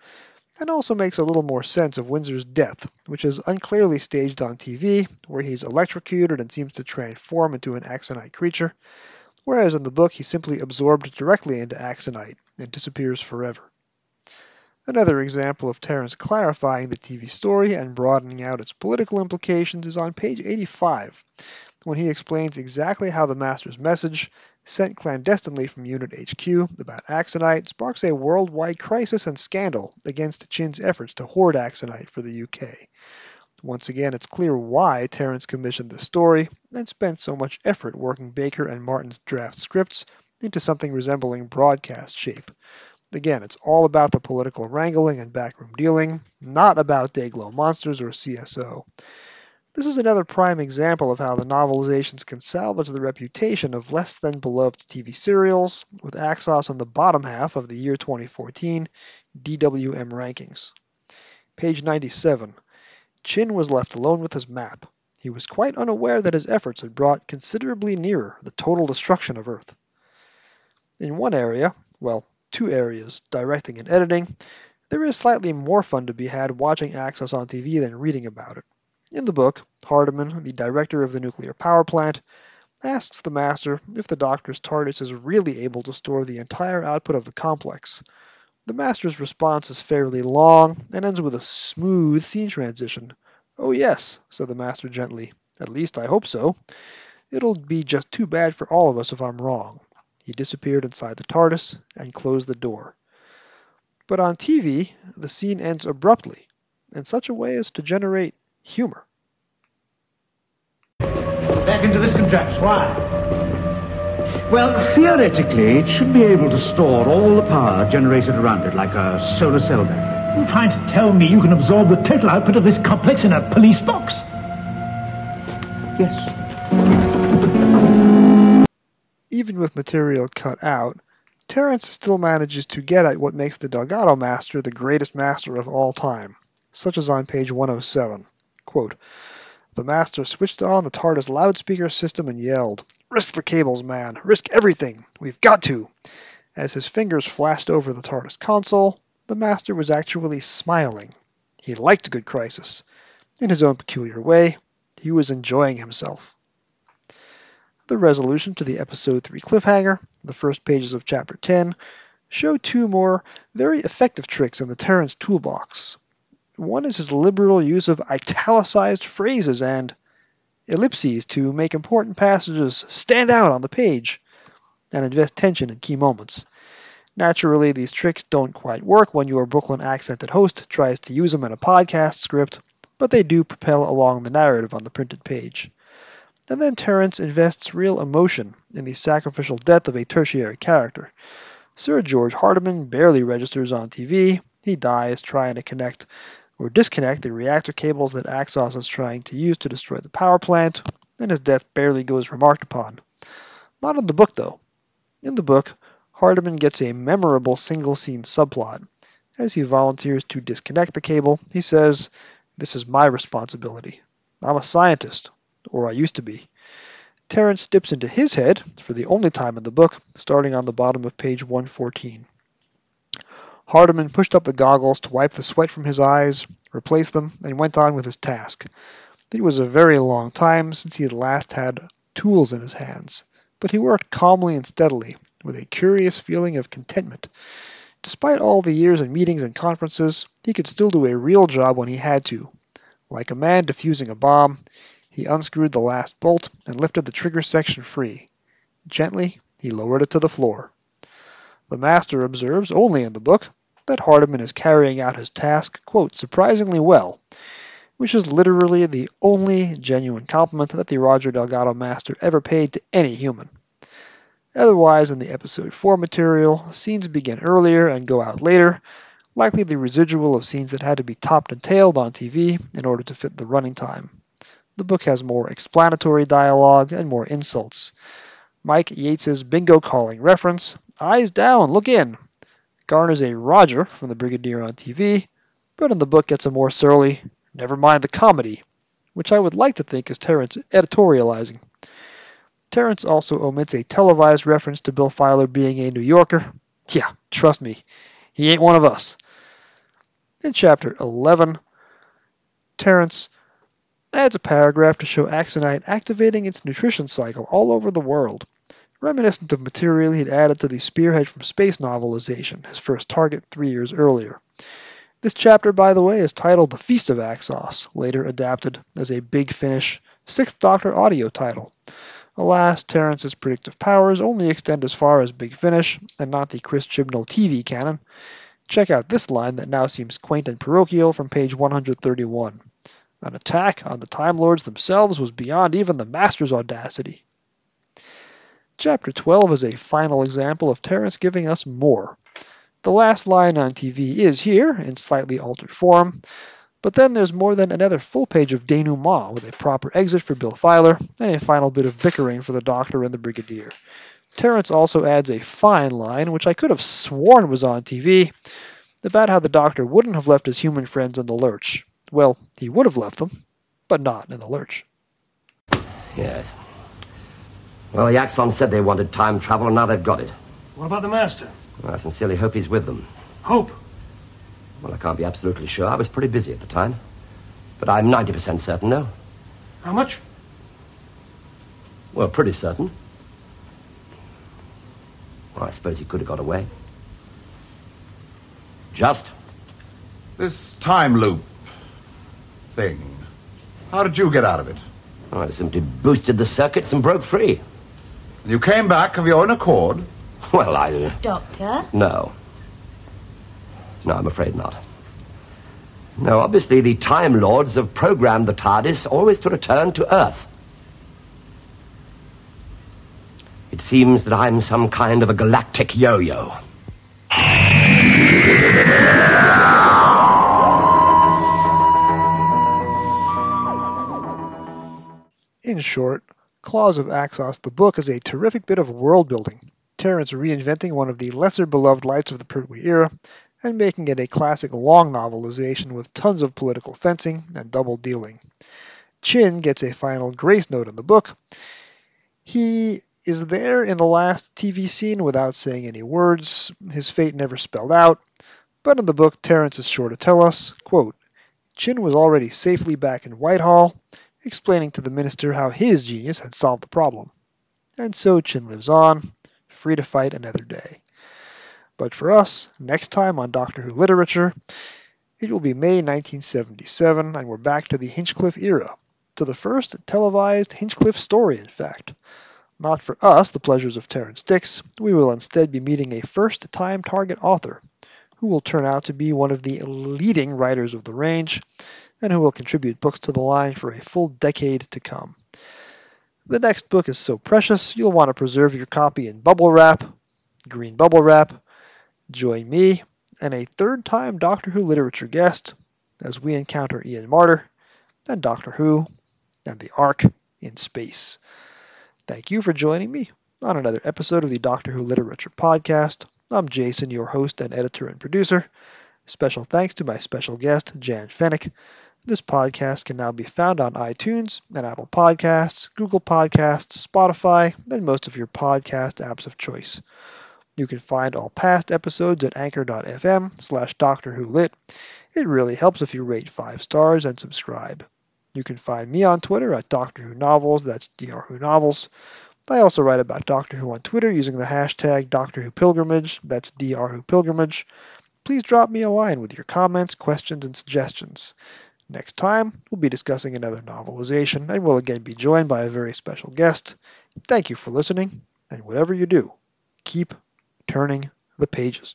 and also makes a little more sense of Winser's death, which is unclearly staged on TV, where he's electrocuted and seems to transform into an axonite creature, whereas in the book he simply absorbed directly into Axonite and disappears forever. Another example of Terrance clarifying the TV story and broadening out its political implications is on page 85, when he explains exactly how the Master's message, sent clandestinely from Unit HQ about Axonite, sparks a worldwide crisis and scandal against Chinn's efforts to hoard Axonite for the UK. Once again, it's clear why Terrance commissioned the story and spent so much effort working Baker and Martin's draft scripts into something resembling broadcast shape. Again, it's all about the political wrangling and backroom dealing, not about Dayglow monsters or CSO. This is another prime example of how the novelizations can salvage the reputation of less than beloved TV serials, with Axos on the bottom half of the year 2014 DWM rankings. Page 97. Chinn was left alone with his map. He was quite unaware that his efforts had brought considerably nearer the total destruction of Earth. In one area, well, two areas, directing and editing, there is slightly more fun to be had watching Axos on TV than reading about it. In the book, Hardiman, the director of the nuclear power plant, asks the Master if the Doctor's TARDIS is really able to store the entire output of the complex, the Master's response is fairly long and ends with a smooth scene transition. Oh, yes, said the Master gently. At least I hope so. It'll be just too bad for all of us if I'm wrong. He disappeared inside the TARDIS and closed the door. But on TV, the scene ends abruptly, in such a way as to generate humor. Back into this contraption. Why? Well, theoretically, it should be able to store all the power generated around it like a solar cell battery. You trying to tell me you can absorb the total output of this complex in a police box? Yes. even with material cut out, Terrance still manages to get at what makes the Delgado Master the greatest master of all time, such as on page 107. Quote, the Master switched on the TARDIS loudspeaker system and yelled, Risk the cables, man! Risk everything! We've got to! As his fingers flashed over the TARDIS console, the Master was actually smiling. He liked a good crisis. In his own peculiar way, he was enjoying himself. The resolution to the Episode 3 cliffhanger, the first pages of Chapter 10, show two more very effective tricks in the Terrance toolbox. One is his liberal use of italicized phrases and ellipses to make important passages stand out on the page and invest tension in key moments. Naturally, these tricks don't quite work when your Brooklyn accented host tries to use them in a podcast script, but they do propel along the narrative on the printed page. And then Terrance invests real emotion in the sacrificial death of a tertiary character. Sir George Hardiman barely registers on TV. He dies trying to connect or disconnect the reactor cables that Axos is trying to use to destroy the power plant, and his death barely goes remarked upon. Not in the book, though. In the book, Hardiman gets a memorable single scene subplot. As he volunteers to disconnect the cable, he says, This is my responsibility. I'm a scientist or I used to be. Terrance dips into his head for the only time in the book, starting on the bottom of page 114. Hardiman pushed up the goggles to wipe the sweat from his eyes, replaced them, and went on with his task. It was a very long time since he had last had tools in his hands, but he worked calmly and steadily, with a curious feeling of contentment. Despite all the years and meetings and conferences, he could still do a real job when he had to. Like a man defusing a bomb, he unscrewed the last bolt and lifted the trigger section free. Gently, he lowered it to the floor. The master observes, only in the book, that Hardiman is carrying out his task, quote, surprisingly well, which is literally the only genuine compliment that the Roger Delgado master ever paid to any human. Otherwise, in the episode 4 material, scenes begin earlier and go out later, likely the residual of scenes that had to be topped and tailed on TV in order to fit the running time. The book has more explanatory dialogue and more insults. Mike Yates's bingo calling reference, eyes down, look in, garners a Roger from the Brigadier on TV, but in the book gets a more surly, never mind the comedy, which I would like to think is Terrance editorializing. Terrance also omits a televised reference to Bill Filer being a New Yorker. Yeah, trust me, he ain't one of us. In chapter 11, Terrance adds a paragraph to show Axonite activating its nutrition cycle all over the world, reminiscent of material he'd added to the Spearhead from Space novelization, his first target three years earlier. This chapter, by the way, is titled The Feast of Axos, later adapted as a Big Finish Sixth Doctor audio title. Alas, Terrance's predictive powers only extend as far as Big Finish, and not the Chris Chibnall TV canon. Check out this line that now seems quaint and parochial from page 131. An attack on the Time Lords themselves was beyond even the Master's audacity. Chapter 12 is a final example of Terrance giving us more. The last line on TV is here, in slightly altered form, but then there's more than another full page of denouement with a proper exit for Bill Filer and a final bit of bickering for the Doctor and the Brigadier. Terrance also adds a fine line, which I could have sworn was on TV, about how the Doctor wouldn't have left his human friends in the lurch. Well, he would have left them, but not in the lurch. Yes. Well, the Axon said they wanted time travel, and now they've got it. What about the Master? I sincerely hope he's with them. Hope? Well, I can't be absolutely sure. I was pretty busy at the time. But I'm 90% certain, no. How much? Well, pretty certain. Well, I suppose he could have got away. Just? This time loop thing. How did you get out of it? Oh, I simply boosted the circuits and broke free. And you came back of your own accord? Well, I. Uh, Doctor? No. No, I'm afraid not. No, obviously, the Time Lords have programmed the TARDIS always to return to Earth. It seems that I'm some kind of a galactic yo yo. In short, Claws of Axos, the book, is a terrific bit of world building. Terrance reinventing one of the lesser beloved lights of the Pertwee era and making it a classic long novelization with tons of political fencing and double dealing. Chinn gets a final grace note in the book. He is there in the last TV scene without saying any words, his fate never spelled out, but in the book Terrance is sure to tell us, quote, Chinn was already safely back in Whitehall, explaining to the minister how his genius had solved the problem. And so Chinn lives on, free to fight another day. But for us, next time on Doctor Who Literature, it will be May 1977, and we're back to the Hinchcliffe era, to the first televised Hinchcliffe story, in fact. Not for us, the pleasures of Terrance Dicks, we will instead be meeting a first time target author, who will turn out to be one of the leading writers of the range, and who will contribute books to the line for a full decade to come. The next book is so precious, you'll want to preserve your copy in bubble wrap, green bubble wrap. Join me and a third time Doctor Who literature guest as we encounter Ian Marter and Doctor Who and the Ark in space. Thank you for joining me on another episode of the Doctor Who Literature Podcast. I'm Jason, your host and editor and producer. Special thanks to my special guest, Jan Fennick. This podcast can now be found on iTunes and Apple Podcasts, Google Podcasts, Spotify, and most of your podcast apps of choice. You can find all past episodes at anchor.fm slash Doctor Who Lit. It really helps if you rate five stars and subscribe. You can find me on Twitter at Doctor Who Novels, that's Dr. Who Novels. I also write about Doctor Who on Twitter using the hashtag Doctor Who Pilgrimage, that's Dr. Who Pilgrimage. Please drop me a line with your comments, questions, and suggestions. Next time, we'll be discussing another novelization and we'll again be joined by a very special guest. Thank you for listening, and whatever you do, keep turning the pages.